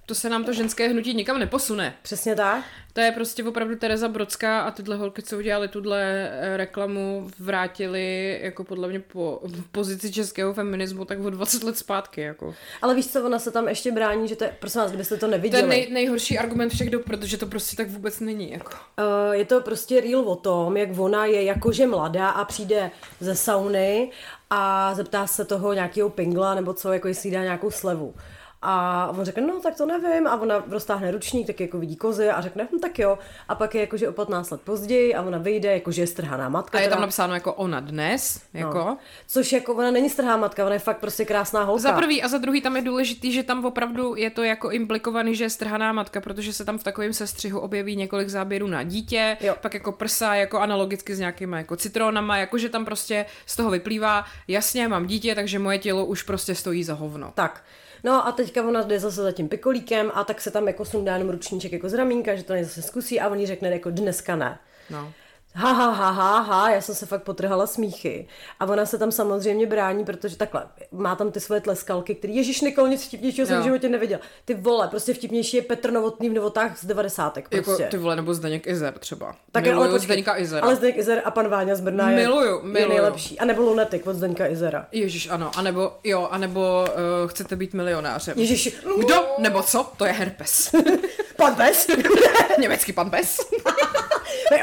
Speaker 1: To se nám to ženské hnutí nikam neposune.
Speaker 3: přesně tak.
Speaker 1: To je prostě opravdu Tereza Brodská a tyhle holky, co udělali tuhle eh, reklamu, vrátili jako podle mě po pozici českého feminismu tak o 20 let zpátky. Jako.
Speaker 3: Ale víš co, ona se tam ještě brání, že to je, prosím vás, kdybyste to
Speaker 1: To je
Speaker 3: neviděli.
Speaker 1: nej, nejhorší argument všech dob, protože to prostě tak vůbec není. Jako.
Speaker 3: Uh, je to prostě real o tom, jak ona je jakože mladá a přijde ze sauny a zeptá se toho nějakého pingla nebo co, jako jestli dá nějakou slevu. A on řekne, no tak to nevím. A ona roztáhne ručník, tak jako vidí kozy a řekne, hm, tak jo. A pak je jakože o 15 let později a ona vyjde, jakože je strhaná matka.
Speaker 1: A je
Speaker 3: teda.
Speaker 1: tam napsáno jako ona dnes. Jako.
Speaker 3: No. Což jako ona není strhá matka, ona je fakt prostě krásná holka.
Speaker 1: Za prvý a za druhý tam je důležitý, že tam opravdu je to jako implikovaný, že je strhaná matka, protože se tam v takovém sestřihu objeví několik záběrů na dítě,
Speaker 3: Jo.
Speaker 1: pak jako prsa, jako analogicky s nějakýma jako citronama, jakože tam prostě z toho vyplývá, jasně, mám dítě, takže moje tělo už prostě stojí za hovno.
Speaker 3: Tak. No a teďka ona jde zase za tím pikolíkem a tak se tam jako sundá jenom ručníček jako z ramínka, že to zase zkusí a on jí řekne jako dneska ne.
Speaker 1: No.
Speaker 3: Ha, ha, ha, ha, ha, já jsem se fakt potrhala smíchy. A ona se tam samozřejmě brání, protože takhle, má tam ty svoje tleskalky, který Ježíš Nikol, nic vtipnějšího jsem v životě neviděl. Ty vole, prostě vtipnější je Petr Novotný v Novotách z devadesátek prostě.
Speaker 1: Jako ty vole, nebo Zdeněk Izer třeba.
Speaker 3: Tak
Speaker 1: Miluju
Speaker 3: ale počkej,
Speaker 1: Zdeňka Izera.
Speaker 3: Ale Zdeněk Izer a pan Váňa z Brna je,
Speaker 1: Miluju,
Speaker 3: je
Speaker 1: miluju.
Speaker 3: nejlepší. A nebo Lunetik od Zdeňka Izera.
Speaker 1: Ježíš, ano, anebo, jo, anebo uh, chcete být milionářem.
Speaker 3: Ježíš,
Speaker 1: Kdo? Nebo co? To je herpes.
Speaker 3: pan Pes.
Speaker 1: Německý pan pes.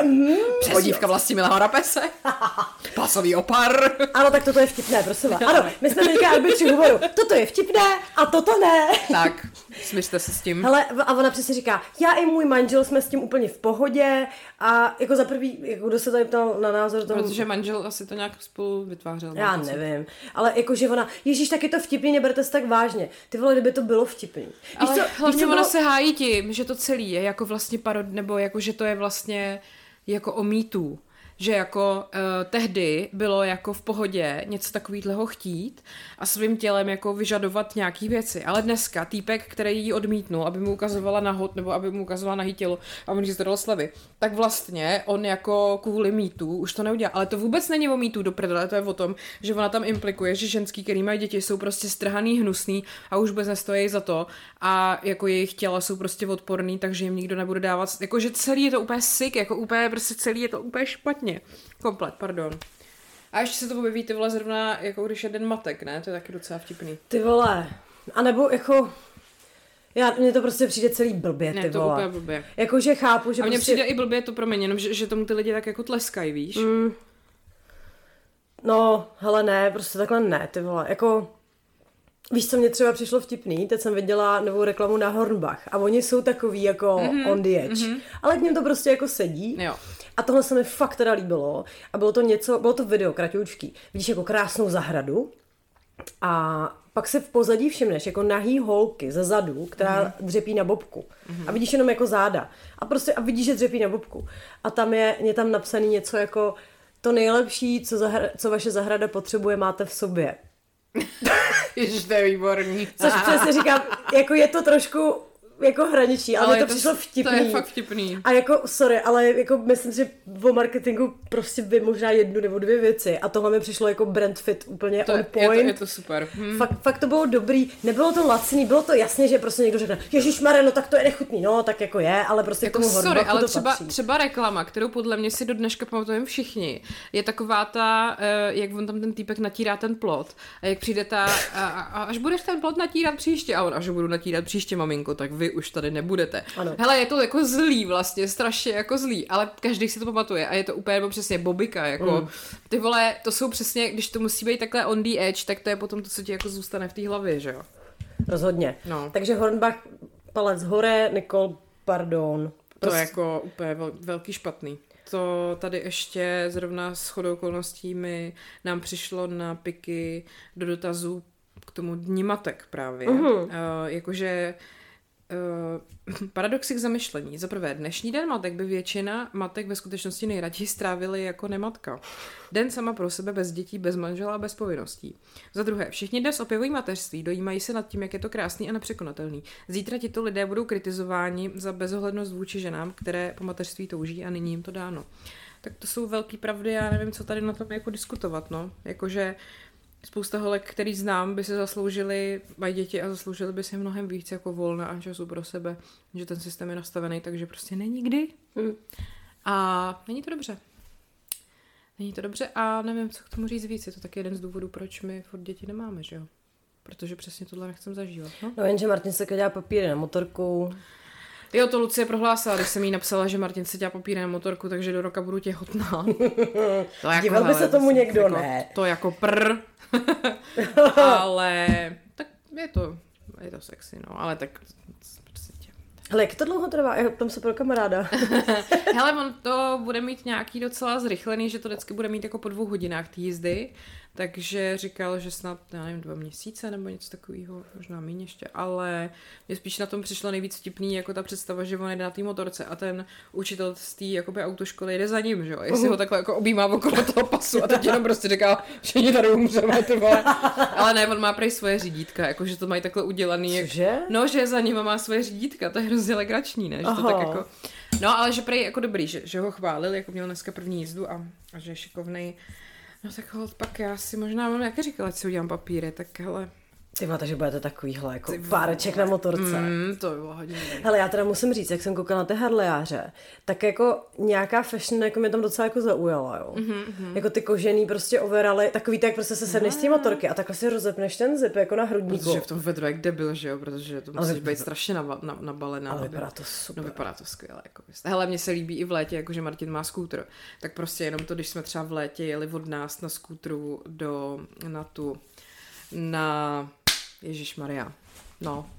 Speaker 3: Mm,
Speaker 1: Přezdívka vlastní Milana Pese. Pasový opar.
Speaker 3: ano, tak toto je vtipné, prosím vás. Ano, my jsme teďka arbitři humoru. Toto je vtipné a toto ne.
Speaker 1: Tak, smířte se s tím.
Speaker 3: Hele, a ona přesně říká, já i můj manžel jsme s tím úplně v pohodě a jako za prvý, jako kdo se tady ptal na názor toho...
Speaker 1: Protože manžel asi to nějak spolu vytvářel.
Speaker 3: Já
Speaker 1: pocit.
Speaker 3: nevím, ale jakože ona, Ježíš, tak je to vtipný, neberte se tak vážně. Ty vole, kdyby to bylo vtipný.
Speaker 1: Ale
Speaker 3: co,
Speaker 1: hlavně
Speaker 3: co
Speaker 1: ona
Speaker 3: bylo-
Speaker 1: se hájí tím, že to celý je jako vlastně parod, nebo jako, že to je vlastně jako o mýtu. Že jako uh, tehdy bylo jako v pohodě něco takového chtít a svým tělem jako vyžadovat nějaký věci. Ale dneska týpek, který ji odmítnul, aby mu ukazovala nahod, nebo aby mu ukazovala nahý tělo a on jí zadal slavy, tak vlastně on jako kvůli mýtu už to neudělá. Ale to vůbec není o mýtu do prdele, to je o tom, že ona tam implikuje, že ženský, který mají děti, jsou prostě strhaný, hnusný a už vůbec nestojí za to a jako jejich těla jsou prostě odporný, takže jim nikdo nebude dávat, jakože celý je to úplně sick, jako úplně prostě celý je to úplně špatně. Komplet, pardon. A ještě se to objeví ty vole zrovna, jako když je den matek, ne? To je taky docela vtipný.
Speaker 3: Ty vole, a nebo jako... Já, mně to prostě přijde celý blbě, ty
Speaker 1: Ne, to
Speaker 3: vole.
Speaker 1: úplně blbě.
Speaker 3: Jakože chápu, že
Speaker 1: A mně
Speaker 3: prostě...
Speaker 1: přijde i blbě to promiň, jenom že, že tomu ty lidi tak jako tleskají, víš? Mm.
Speaker 3: No, hele ne, prostě takhle ne, ty vole, jako... Víš, co mě třeba přišlo vtipný? Teď jsem viděla novou reklamu na Hornbach a oni jsou takový jako mm-hmm, on the edge. Mm-hmm. Ale k ním to prostě jako sedí.
Speaker 1: Jo.
Speaker 3: A tohle se mi fakt teda líbilo. A bylo to něco, bylo to video kratoučký. Vidíš jako krásnou zahradu a pak si v pozadí všimneš jako nahý holky ze zadu, která mm-hmm. dřepí na bobku. Mm-hmm. A vidíš jenom jako záda. A prostě a vidíš, že dřepí na bobku. A tam je, je tam napsaný něco jako to nejlepší, co, zahra, co vaše zahrada potřebuje, máte v sobě.
Speaker 1: Ježiš, to je výborný.
Speaker 3: Což přesně říkám, jako je to trošku jako hraničí, ale, ale to, to přišlo vtipný.
Speaker 1: To je fakt vtipný.
Speaker 3: A jako, sorry, ale jako myslím, že o marketingu prostě vím možná jednu nebo dvě věci a tohle mi přišlo jako brand fit úplně
Speaker 1: To
Speaker 3: on
Speaker 1: je,
Speaker 3: point.
Speaker 1: je, to, je to super. Hm.
Speaker 3: Fakt, fakt to bylo dobrý, nebylo to lacný, bylo to jasně, že prostě někdo řekne, Ježíš no tak to je nechutný, no tak jako je, ale prostě
Speaker 1: Jako
Speaker 3: k tomu
Speaker 1: sorry, ale
Speaker 3: to
Speaker 1: třeba,
Speaker 3: patří.
Speaker 1: třeba reklama, kterou podle mě si do dneška pamatujeme všichni, je taková ta, eh, jak on tam ten týpek natírá ten plot a jak přijde ta, a, a, až budeš ten plot natírat příště, a on, až budu natírat příště, maminko, tak vy už tady nebudete.
Speaker 3: Ano.
Speaker 1: Hele, je to jako zlý vlastně, strašně jako zlý, ale každý si to pamatuje a je to úplně nebo přesně bobika, jako
Speaker 3: Mm.
Speaker 1: ty vole, to jsou přesně, když to musí být takhle on the edge, tak to je potom to, co ti jako zůstane v té hlavě, že jo?
Speaker 3: Rozhodně.
Speaker 1: No.
Speaker 3: Takže Hornbach, palec hore, Nikol, pardon.
Speaker 1: To
Speaker 3: Prostě-
Speaker 1: je jako úplně vel, velký špatný. To tady ještě zrovna s chodou okolností mi nám přišlo na piky do dotazů k tomu dní matek právě. Uh-huh. Uh, jakože Uh, paradoxy k zamyšlení. Za prvé, dnešní den matek by většina matek ve skutečnosti nejraději strávili jako nematka. Den sama pro sebe, bez dětí, bez manžela a bez povinností. Za druhé, všichni dnes opěvují mateřství, dojímají se nad tím, jak je to krásný a nepřekonatelný. Zítra tito lidé budou kritizováni za bezohlednost vůči ženám, které po mateřství touží a nyní jim to dáno. Tak to jsou velké pravdy, já nevím, co tady na tom jako diskutovat, no. Jakože spousta holek, který znám, by se zasloužili, mají děti a zasloužili by si mnohem víc jako volna a času pro sebe, že ten systém je nastavený, takže prostě není kdy.
Speaker 3: Mm.
Speaker 1: A není to dobře. Není to dobře a nevím, co k tomu říct víc. Je to taky jeden z důvodů, proč my furt děti nemáme, že jo? Protože přesně tohle nechcem zažívat. No?
Speaker 3: No jenže Martin se dělá papíry na motorku.
Speaker 1: Jo, to Lucie prohlásila, když jsem jí napsala, že Martin se papíry na motorku, takže do roka budu těhotná. To jako,
Speaker 3: Divil by se tomu někdo,
Speaker 1: jako,
Speaker 3: ne?
Speaker 1: To jako prr. ale tak je to, je to sexy, no, ale tak.
Speaker 3: Hele, jak to dlouho trvá? Já tam se pro kamaráda.
Speaker 1: Hele, on to bude mít nějaký docela zrychlený, že to vždycky bude mít jako po dvou hodinách té jízdy, takže říkal, že snad, já nevím, dva měsíce nebo něco takového, možná méně ještě, ale mě spíš na tom přišlo nejvíc vtipný jako ta představa, že on jde na té motorce a ten učitel z té jakoby autoškoly jde za ním, že jo, jestli ho takhle jako objímá okolo toho pasu a teď jenom prostě říká, že oni tady umřeme, ty vole. Ale ne, on má prej svoje řídítka, jakože to mají takhle udělaný. Jak...
Speaker 3: Cože?
Speaker 1: No, že za ním má svoje řídítka, to je hrozně legrační, ne? Že to tak jako... No, ale že prej jako dobrý, že, že ho chválil, jako měl dneska první jízdu a, a že je šikovný. No tak hold, pak já si možná mám, jak říkala, si udělám papíry, tak hele,
Speaker 3: Ty máte, že budete takovýhle jako páreček na motorce.
Speaker 1: mm, to by bylo hodně.
Speaker 3: Hele, já teda musím říct, jak jsem koukala na ty Harlejáře, tak jako nějaká fashion jako mě tam docela jako zaujala, jo. Mm-hmm. Jako ty kožený prostě overaly, takový tak jak prostě se sedneš z té motorky a takhle si rozepneš ten zip jako na hrudníku.
Speaker 1: Protože v tom vedru jak debil, že jo, protože to musí
Speaker 3: vy-
Speaker 1: být strašně naba, na, nabalená.
Speaker 3: Ale vypadá to super.
Speaker 1: No vypadá to skvěle. Jako. Hele, mně se líbí i v létě, jako že Martin má skútr. Tak prostě jenom to, když jsme třeba v létě jeli od nás na skútru do, na tu, na, Ježíš Maria, no,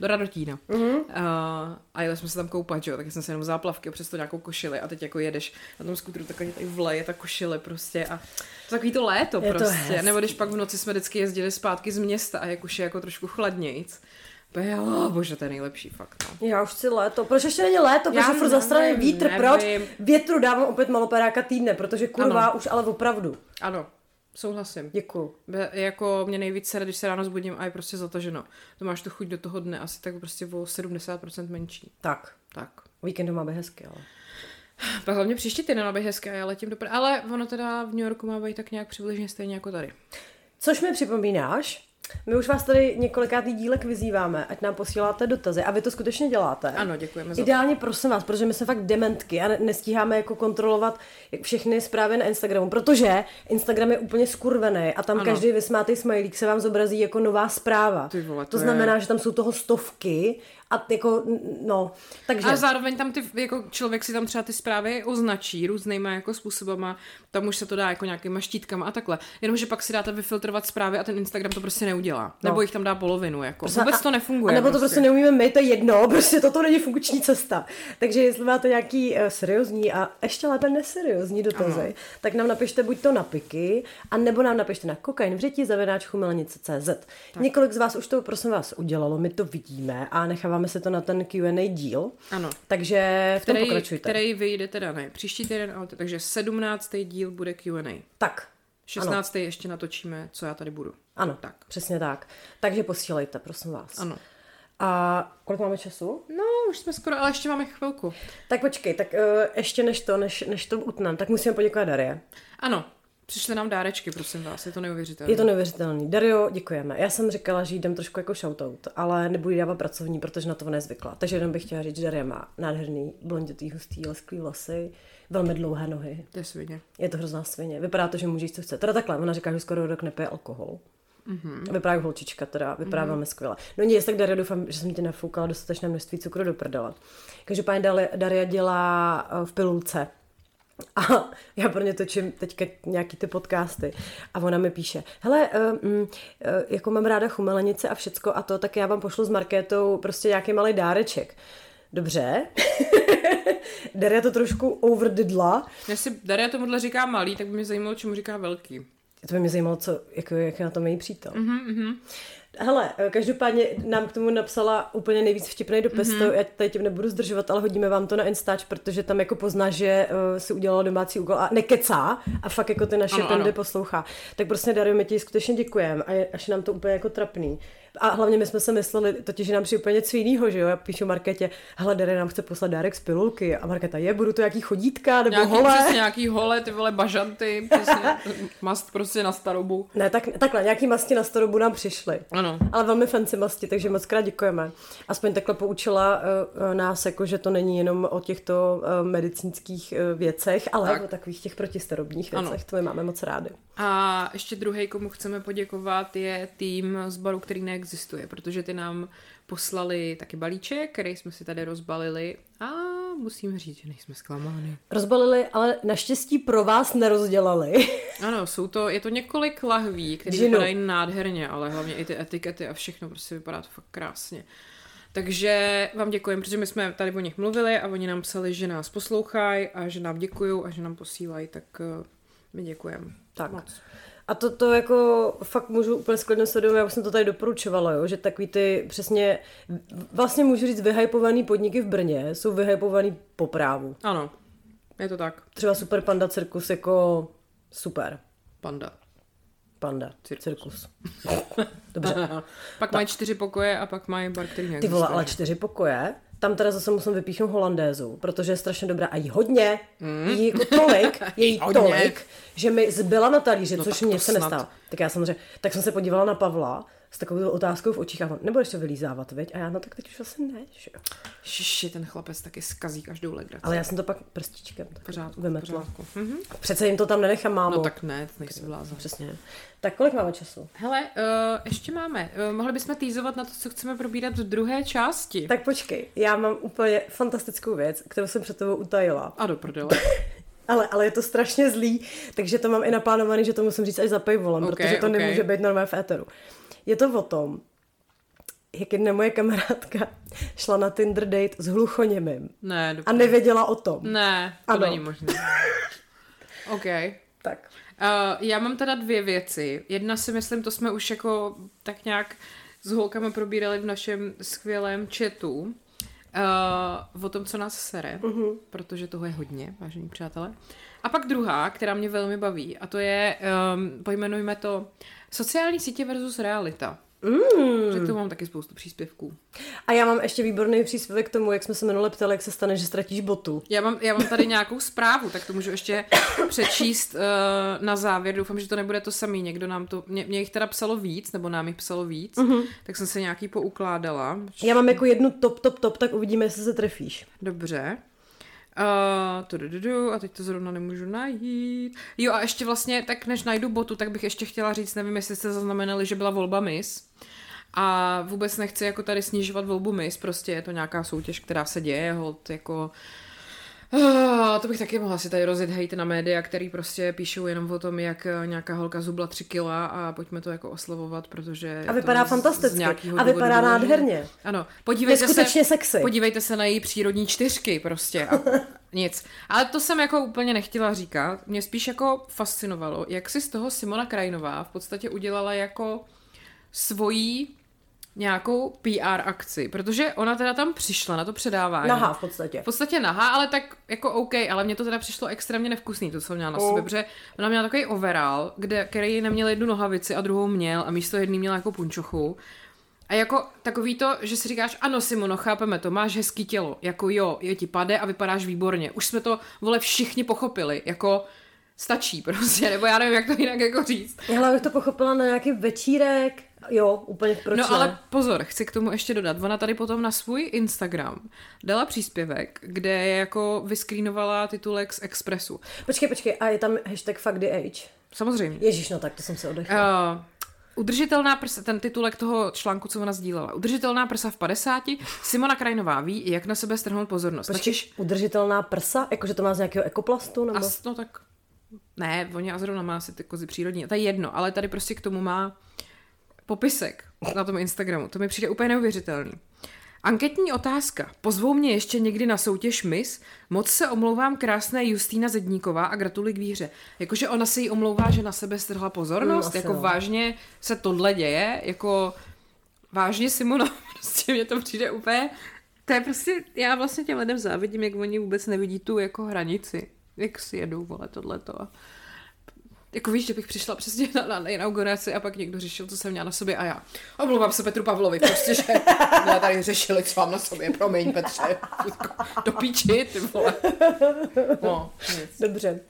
Speaker 1: do Radotína. Mm-hmm. Uh, a jeli jsme se tam koupat, jo, tak jsem se jenom záplavky a přesto nějakou košili a teď jako jedeš na tom skútru, takhle tady vleje ta košile prostě a to takový to léto
Speaker 3: Je to
Speaker 1: prostě.
Speaker 3: hezký.
Speaker 1: Nebo když pak v noci jsme vždycky jezdili zpátky z města a jak už je jako trošku chladnějc, to oh, bože, to je nejlepší fakt, no.
Speaker 3: Já už chci léto. Proč ještě není léto? Protože furt zastraný vítr.
Speaker 1: nevím.
Speaker 3: Proč? Větru dávám opět maloperáka týdne, protože kurva
Speaker 1: Ano.
Speaker 3: už ale opravdu.
Speaker 1: Ano, souhlasím.
Speaker 3: Děkuju.
Speaker 1: Be, jako mě nejvíc sere, když se ráno zbudím a je prostě zataženo. To máš tu chuť do toho dne asi tak prostě o 70% menší.
Speaker 3: Tak.
Speaker 1: Tak.
Speaker 3: Víkendu má být hezky, ale.
Speaker 1: Pak hlavně příští týden být hezké a já letím do Ale ono teda v New Yorku má být tak nějak přibližně stejně jako tady.
Speaker 3: Což mi připomínáš, my už vás tady několikátý dílek vyzýváme, ať nám posíláte dotazy a vy to skutečně děláte.
Speaker 1: Ano, děkujeme za to.
Speaker 3: Ideálně prosím vás, protože my jsme fakt dementky a ne- nestíháme jako kontrolovat jak všechny zprávy na Instagramu, protože Instagram je úplně skurvený a tam
Speaker 1: Ano.
Speaker 3: každý vysmátý smajlík se vám zobrazí jako nová zpráva.
Speaker 1: Ty vole,
Speaker 3: to
Speaker 1: to je-
Speaker 3: znamená, že tam jsou toho stovky a jako, no, takže...
Speaker 1: A zároveň tam ty, jako člověk si tam třeba ty zprávy označí různýma jako způsobama, tam už se to dá jako nějakýma štítkama a takhle. Jenomže pak si dáte vyfiltrovat zprávy a ten Instagram to prostě neudělá. No. Nebo jich tam dá polovinu, jako.
Speaker 3: Prostě
Speaker 1: Vůbec
Speaker 3: a-
Speaker 1: to nefunguje.
Speaker 3: A nebo to prostě neumíme my, to je jedno, prostě toto není funkční cesta. Takže jestli máte nějaký uh, seriózní a ještě lépe neseriózní dotazy, ano. tak nám napište buď to na piky, a nebo nám napište na kokain v řeti zavináč chumelnice.cz. Několik z vás už to prosím vás udělalo, my to vidíme a necháváme se to na ten Q&A díl.
Speaker 1: Ano.
Speaker 3: Takže v tom
Speaker 1: který,
Speaker 3: pokračujte.
Speaker 1: který vyjde teda ne, příští týden, ale takže 17. díl bude Q&A.
Speaker 3: Tak,
Speaker 1: 16. Ano. ještě natočíme, co já tady budu.
Speaker 3: ano,
Speaker 1: Tak.
Speaker 3: přesně tak. Takže posílejte, prosím vás.
Speaker 1: Ano.
Speaker 3: A kolik máme času?
Speaker 1: No, už jsme skoro, ale ještě máme chvilku.
Speaker 3: Tak počkej, tak uh, ještě než to, než, než to utnem, tak musíme poděkovat Darie.
Speaker 1: Ano, přišly nám dárečky, prosím vás, je to neuvěřitelné.
Speaker 3: Je to neuvěřitelný. Dario, děkujeme. Já jsem říkala, že jí dám trošku jako shoutout, ale nebudu dávat pracovní, protože na to nezvykla. Takže jenom bych chtěla říct, že Daria má nádherný blonditý, hustý, lesklý vlasy, velmi dlouhé nohy.
Speaker 1: To je svině.
Speaker 3: Je to hrozná svině. Vypadá to, že může jíst, co chce. Teda takhle, ona říká, že skoro rok nepije alkohol. Mm-hmm. Vypadá jako holčička, teda vypadá mm-hmm. velmi skvěle. No nic, tak Daria, doufám, že jsem ti nafoukala dostatečné množství cukru do prdele. Každopádně Daria- Daria dělá eh, v pilulce. A já pro ně točím teďka nějaký ty podcasty a ona mi píše, hele, uh, uh, jako mám ráda chumelenice a všecko a to, tak já vám pošlu s Markétou prostě nějaký malý dáreček. Dobře. Daria to trošku overdidla.
Speaker 1: Jestli Daria tomuhle říká malý, tak by mě zajímalo, čemu říká velký.
Speaker 3: To by mě zajímalo, co, jako, jak je na tom její přítel. Mm-hmm. Hele, eh, každopádně nám k tomu napsala úplně nejvíc vtipný dopis, mm-hmm. to já tady tím nebudu zdržovat, ale hodíme vám to na Instač, protože tam jako pozná, že uh, si udělala domácí úkol a nekecá a fakt jako ty naše
Speaker 1: Ano,
Speaker 3: pendy
Speaker 1: ano.
Speaker 3: poslouchá. Tak prostě Dario, my ti skutečně děkujeme a je, až nám to úplně jako trapný. A hlavně my jsme se mysleli, totiž, že nám přijde úplně něco jiného, že jo? Já píšu Marketě, hele, Dario nám chce poslat dárek z pilulky a Marketa je, budu to jaký chodítka nebo
Speaker 1: Nějaký,
Speaker 3: hole.
Speaker 1: přesně, nějaký hole, ty vole bažanty, přesně, mast prostě na starobu.
Speaker 3: Ne, tak, takhle, nějaký masti na starobu nám přišly.
Speaker 1: Ano.
Speaker 3: Ale velmi fancy masti, takže moc krát děkujeme. Aspoň takhle poučila uh, nás, jako, že to není jenom o těchto uh, medicínských uh, věcech, ale
Speaker 1: Tak.
Speaker 3: o takových těch protistarobních
Speaker 1: Ano.
Speaker 3: věcech. To my máme moc rádi.
Speaker 1: A ještě druhý, komu chceme poděkovat, je tým z baru, který neexistuje, protože ty nám poslali taky balíček, který jsme si tady rozbalili a musím říct, že nejsme zklamáni.
Speaker 3: Rozbalili, ale naštěstí pro vás nerozdělali.
Speaker 1: Ano, jsou to, je to několik lahví, které vypadají nádherně, ale hlavně i ty etikety a všechno, prostě vypadá to fakt krásně. Takže vám děkujeme, protože my jsme tady o nich mluvili a oni nám psali, že nás poslouchají a že nám děkují a že nám posílají, tak uh, my děkujeme.
Speaker 3: Tak.
Speaker 1: Moc.
Speaker 3: A to, to jako fakt můžu úplně sklidně sledovat, já už jsem to tady doporučovala, jo, že takový ty přesně, vlastně můžu říct, vyhypovaný podniky v Brně jsou vyhypovaný po právu.
Speaker 1: Ano, je to tak.
Speaker 3: Třeba Super Panda Cirkus jako super.
Speaker 1: Panda.
Speaker 3: Panda.
Speaker 1: Cirkus.
Speaker 3: Cirkus. Dobře.
Speaker 1: pak mají čtyři pokoje a pak mají bar, který
Speaker 3: Ty vole, ale čtyři pokoje, Tam teda zase musím vypíchnout holandézu, protože je strašně dobrá a jí hodně, mm. jí jako tolik, je jí
Speaker 1: Hodně.
Speaker 3: tolik, že mi zbyla na talíři,
Speaker 1: No
Speaker 3: což mě se nestalo. Tak já samozřejmě, tak jsem se podívala na Pavla s takovou otázkou v očích a on, nebudeš to vylízávat, viď? A já, no tak teď už asi ne, že jo.
Speaker 1: Šiši, ten chlapec taky skazí každou legraci.
Speaker 3: Ale já jsem to pak prstičkem tak
Speaker 1: pořádku,
Speaker 3: vymetla.
Speaker 1: pořádku. Mhm.
Speaker 3: Přece jim to tam nenechám, mámo.
Speaker 1: No tak ne, nejsi blázen.
Speaker 3: Přesně. Tak kolik máme času?
Speaker 1: Hele, uh, ještě máme. Uh, mohli bychom týzovat na to, co chceme probírat v druhé části.
Speaker 3: Tak počkej, já mám úplně fantastickou věc, kterou jsem před tebou utajila.
Speaker 1: A do prdele.
Speaker 3: Ale, ale je to strašně zlý, takže to mám i naplánovaný, že to musím říct až za paywallem,
Speaker 1: Ok,
Speaker 3: protože to
Speaker 1: ok.
Speaker 3: nemůže být normálně v éteru. Je to o tom, jak jedna moje kamarádka šla na Tinder date s hluchoněmým
Speaker 1: Ne, do
Speaker 3: a nevěděla o tom.
Speaker 1: Ne, to
Speaker 3: Ano.
Speaker 1: není možné. OK.
Speaker 3: Tak.
Speaker 1: Uh, já mám teda dvě věci. Jedna si myslím, to jsme už jako tak nějak s holkami probírali v našem skvělém chatu. Uh, o tom, co nás sere, uh-huh. protože toho je hodně, vážení přátelé. A pak druhá, která mě velmi baví, a to je, um, pojmenujme to, sociální sítě versus realita. Mm. Že tu mám taky spoustu příspěvků.
Speaker 3: A já mám ještě výborný příspěvek k tomu, jak jsme se minule ptali, jak se stane, že ztratíš botu.
Speaker 1: Já mám, já mám tady nějakou zprávu, tak to můžu ještě přečíst uh, na závěr. Doufám, že to nebude to samý. Někdo nám to, mě, mě jich teda psalo víc, nebo nám jich psalo víc, uh-huh. tak jsem se nějaký poukládala.
Speaker 3: Já mám jako jednu top, top, top, tak uvidíme, jestli se trefíš.
Speaker 1: Dobře. Uh, tudududu, a teď to zrovna nemůžu najít. Jo a ještě vlastně, tak než najdu botu, tak bych ještě chtěla říct, nevím, jestli jste zaznamenali, že byla volba Miss. A vůbec nechci jako tady snižovat volbu Miss, prostě je to nějaká soutěž, která se děje, hold jako... Uh, to bych taky mohla si tady rozjet hejt na média, který prostě píšou jenom o tom, jak eh, nějaká holka zubla tři kila a pojďme to jako oslavovat, protože...
Speaker 3: A vypadá fantasticky. A vypadá nádherně.
Speaker 1: Ano, podívejte
Speaker 3: Neskutečně
Speaker 1: se,
Speaker 3: sexy.
Speaker 1: podívejte se na její přírodní čtyřky prostě a nic. Ale to jsem jako úplně nechtěla říkat. Mě spíš jako fascinovalo, jak si z toho Simona Krajinová v podstatě udělala jako svojí nějakou PR akci, protože ona teda tam přišla na to předávání.
Speaker 3: Nahá v podstatě.
Speaker 1: V podstatě nahá, ale tak jako OK, ale mně to teda přišlo extrémně nevkusný, to, co měla na
Speaker 3: Oh.
Speaker 1: sobě, protože ona měla takový overall, kde, který neměl jednu nohavici a druhou měl a místo jedný měla jako punčochu. A jako takový to, že si říkáš, ano Simono, chápeme to, máš hezký tělo, jako jo, je ti pade a vypadáš výborně. Už jsme to, vole, všichni pochopili, jako stačí prostě, nebo já nevím, jak to jinak jako říct.
Speaker 3: Hele, abych to pochopila na nějaký večírek. Jo, úplně proč
Speaker 1: no
Speaker 3: ne?
Speaker 1: ale pozor, chci k tomu ještě dodat. Ona tady potom na svůj Instagram dala příspěvek, kde je jako vyskrýnovala titulek z Expressu.
Speaker 3: Počkej, počkej, a je tam hashtag fuck the age.
Speaker 1: Samozřejmě.
Speaker 3: Ježíš, no tak to jsem se odechla.
Speaker 1: Uh, udržitelná prsa, ten titulek toho článku, co ona sdílela. Udržitelná prsa v 50. Simona Krajinová ví, jak na sebe strhnout pozornost.
Speaker 3: Počkej,
Speaker 1: Totiž,
Speaker 3: udržitelná prsa? Jakože to má z nějakého ekoplastu? Nebo?
Speaker 1: as, no tak, ne, oni a zrovna má asi ty kozy přírodní, to je jedno, ale tady prostě k tomu má popisek na tom Instagramu. To mi přijde úplně neuvěřitelný. Anketní otázka. Pozvou mě ještě někdy na soutěž Miss? Moc se omlouvám krásné Justýna Zedníková a gratuluji k výhře. Jakože ona se jí omlouvá, že na sebe strhla pozornost?
Speaker 3: Mm,
Speaker 1: jako
Speaker 3: jo.
Speaker 1: vážně se tohle děje? Jako vážně Simona? Prostě mně to přijde úplně... To je prostě, já vlastně těm lidem závidím, jak oni vůbec nevidí tu jako hranici. Jak si jedou, vole, tohleto. Jako víš, že bych přišla přesně na, na inauguraci a pak někdo řešil, co jsem měla na sobě a já. Omlouvám se Petru Pavlovi, prostě, že jsme tady řešili, co mám na sobě, promiň Petře. Do píči, ty vole. No, nic.
Speaker 3: Dobře.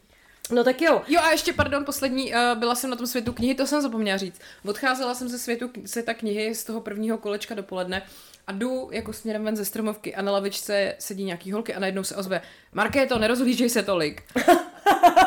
Speaker 3: No tak jo.
Speaker 1: Jo a ještě, pardon, poslední, uh, byla jsem na tom světu knihy, to jsem zapomněla říct. Odcházela jsem ze světu světa knihy z toho prvního kolečka dopoledne a jdu jako směrem ven ze stromovky a na lavičce sedí nějaký holky a najednou se ozve Markéto, nerozhlížej se tolik.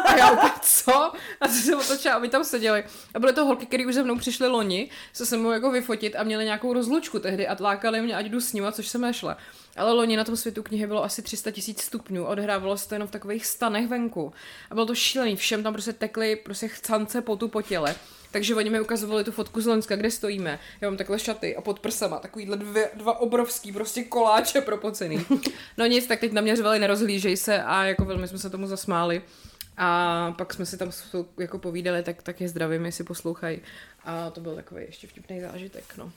Speaker 1: A já úplně, co? A co se otočila a my tam seděli. A byly to holky, které už ze mnou přišly loni, se se mnou jako vyfotit a měli nějakou rozlučku tehdy a tlákali mě, ať jdu s nima, což jsem nešla. Ale loni na tom světu knihy bylo asi 300 tisíc stupňů, odhrávalo se to jenom v takových stanech venku. A bylo to šílený, všem tam prostě tekly prostě chcance potu po těle. Takže oni mi ukazovali tu fotku z Loňska, kde stojíme. Já mám takhle šaty a pod prsama takovýhle dvě, dva obrovský prostě koláče propocený. No nic, tak teď na mě řvali nerozhlížej se a jako velmi jsme se tomu zasmáli. A pak jsme si tam jako povídali, tak, tak je zdravím, jestli poslouchají. A to byl takový ještě vtipný zážitek, no.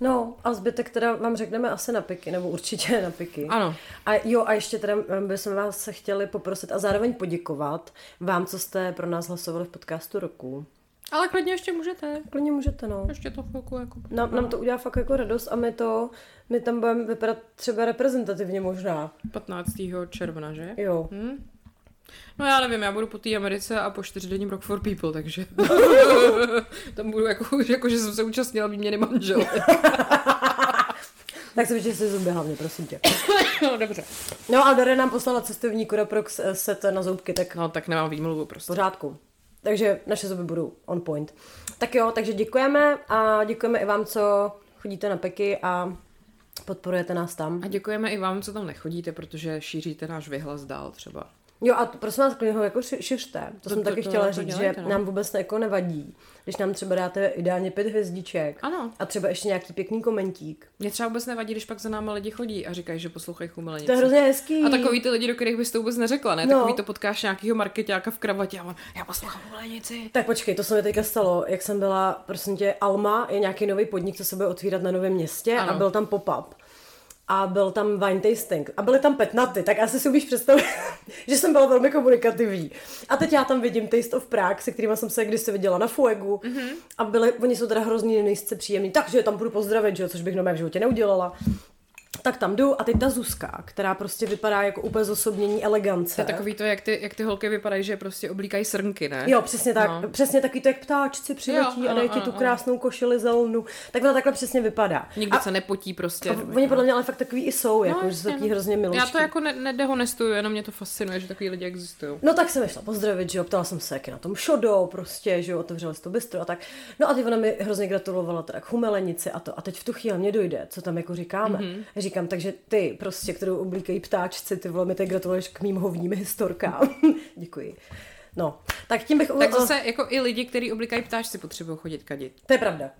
Speaker 3: No a zbytek teda vám řekneme asi na piky, nebo určitě na piky.
Speaker 1: Ano.
Speaker 3: A jo, a ještě teda em, bychom vás se chtěli poprosit a zároveň poděkovat vám, co jste pro nás hlasovali v podcastu roku.
Speaker 1: Ale klidně ještě můžete.
Speaker 3: Klidně můžete, no.
Speaker 1: Ještě to chvilku jako...
Speaker 3: Nám, nám to udělá fakt jako radost a my to, my tam budeme vypadat třeba reprezentativně možná.
Speaker 1: 15. června, že?
Speaker 3: Jo.
Speaker 1: Hm? No já nevím, já budu po té Americe a po čtyřdenním Rock for People, takže tam budu jako, jako, že jsem se účastnila výměny manžel.
Speaker 3: Tak se vyčistí zuby hlavně, prosím tě.
Speaker 1: no dobře.
Speaker 3: No a Dore nám poslala cestovní Curaprox set na zoubky, tak
Speaker 1: No tak nemám výmluvu prostě.
Speaker 3: pořádku. Takže naše zuby budou on point. Tak jo, takže děkujeme a děkujeme i vám, co chodíte na peky a podporujete nás tam.
Speaker 1: A děkujeme i vám, co tam nechodíte, protože šíříte náš vyhlas dál třeba.
Speaker 3: Jo a prosím vás, klidně ho jako ši- šiřte. To,
Speaker 1: To-
Speaker 3: jsem
Speaker 1: to-
Speaker 3: taky
Speaker 1: to-
Speaker 3: chtěla
Speaker 1: to
Speaker 3: říct,
Speaker 1: dělejte,
Speaker 3: že
Speaker 1: no.
Speaker 3: nám vůbec jako nevadí, když nám třeba dáte ideálně pět hvězdiček
Speaker 1: Ano.
Speaker 3: a třeba ještě nějaký pěkný komentík.
Speaker 1: Mě třeba vůbec nevadí, když pak za náma lidi chodí a říkají, že poslouchají chumelenice.
Speaker 3: To je hrozně hezký.
Speaker 1: A takový ty lidi, do kterých bys to vůbec neřekla, ne?
Speaker 3: No.
Speaker 1: Takový to potkáš nějakýho marketáka v kravatě a on, já poslouchám chumlenici.
Speaker 3: Tak počkej, to se mi teďka stalo, jak jsem byla, prosím tě, Alma je nějaký nový podnik, co se bude otvírat na novém městě
Speaker 1: Ano.
Speaker 3: a byl tam pop-up. A byl tam wine tasting. A byly tam petnaty, tak asi si umíš představit, že jsem byla velmi komunikativní. A teď já tam vidím Taste of Prague, se kterými jsem se kdysi viděla na Fuegu. Mm-hmm. A byli, oni jsou teda hrozně nejsce příjemní, takže tam budu pozdravit, že jo, což bych no v životě neudělala. Tak tam jdu a teď ta Zuzka, která prostě vypadá jako úplně zosobnění elegance.
Speaker 1: To je takový to, jak ty, jak ty holky vypadají, že prostě oblíkají srnky, ne?
Speaker 3: Jo, přesně tak.
Speaker 1: No.
Speaker 3: No. Přesně taky to, jak ptáčci přiletí
Speaker 1: Jo,
Speaker 3: a dají ti tu krásnou košili zelenou. Tak ona takhle přesně vypadá.
Speaker 1: Nikdo
Speaker 3: a,
Speaker 1: se nepotí prostě.
Speaker 3: a oni podle mě ale fakt takový i jsou, jako, že jsou
Speaker 1: no.
Speaker 3: hrozně milučky.
Speaker 1: Já to jako ne- nedehonestuju, jenom mě to fascinuje, že takový lidi existují.
Speaker 3: No tak jsem je šla pozdravit, že jo, ptala jsem se, jak je na tom šodo, prostě, že jo, otevřeli si to bistro a tak. No a ty ona mi hrozně gratulovala teda k humelenici a to. A teď v tu chvíli mě dojde, co tam jako říkáme.
Speaker 1: Mhm.
Speaker 3: Mm-hmm. Říkám, takže ty prostě, kterou oblíkají ptáčci, ty vole, mi teď gratuluješ k mým hovním historkám. Děkuji. No, tak tím bych...
Speaker 1: Tak zase jako i lidi, kteří oblíkají ptáčci, potřebují chodit kadit.
Speaker 3: To je pravda.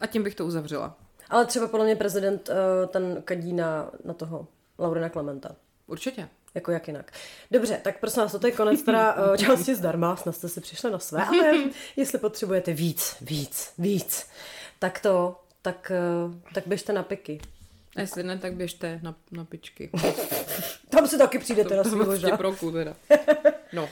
Speaker 1: A tím bych to uzavřela.
Speaker 3: Ale třeba podle mě prezident uh, ten kadí na, na toho Laurina Klementa.
Speaker 1: Určitě.
Speaker 3: Jako jak jinak. Dobře, tak prosím vás, toto je konec teda uh, části zdarma, snad jste si přišli na své, ale jestli potřebujete víc, víc, víc, tak to, tak, uh, tak běžte na piky.
Speaker 1: A jestli ne, tak běžte na, na pičky.
Speaker 3: Tam si taky přijdete na
Speaker 1: To
Speaker 3: svý
Speaker 1: to
Speaker 3: možná.
Speaker 1: prostě proku teda. No.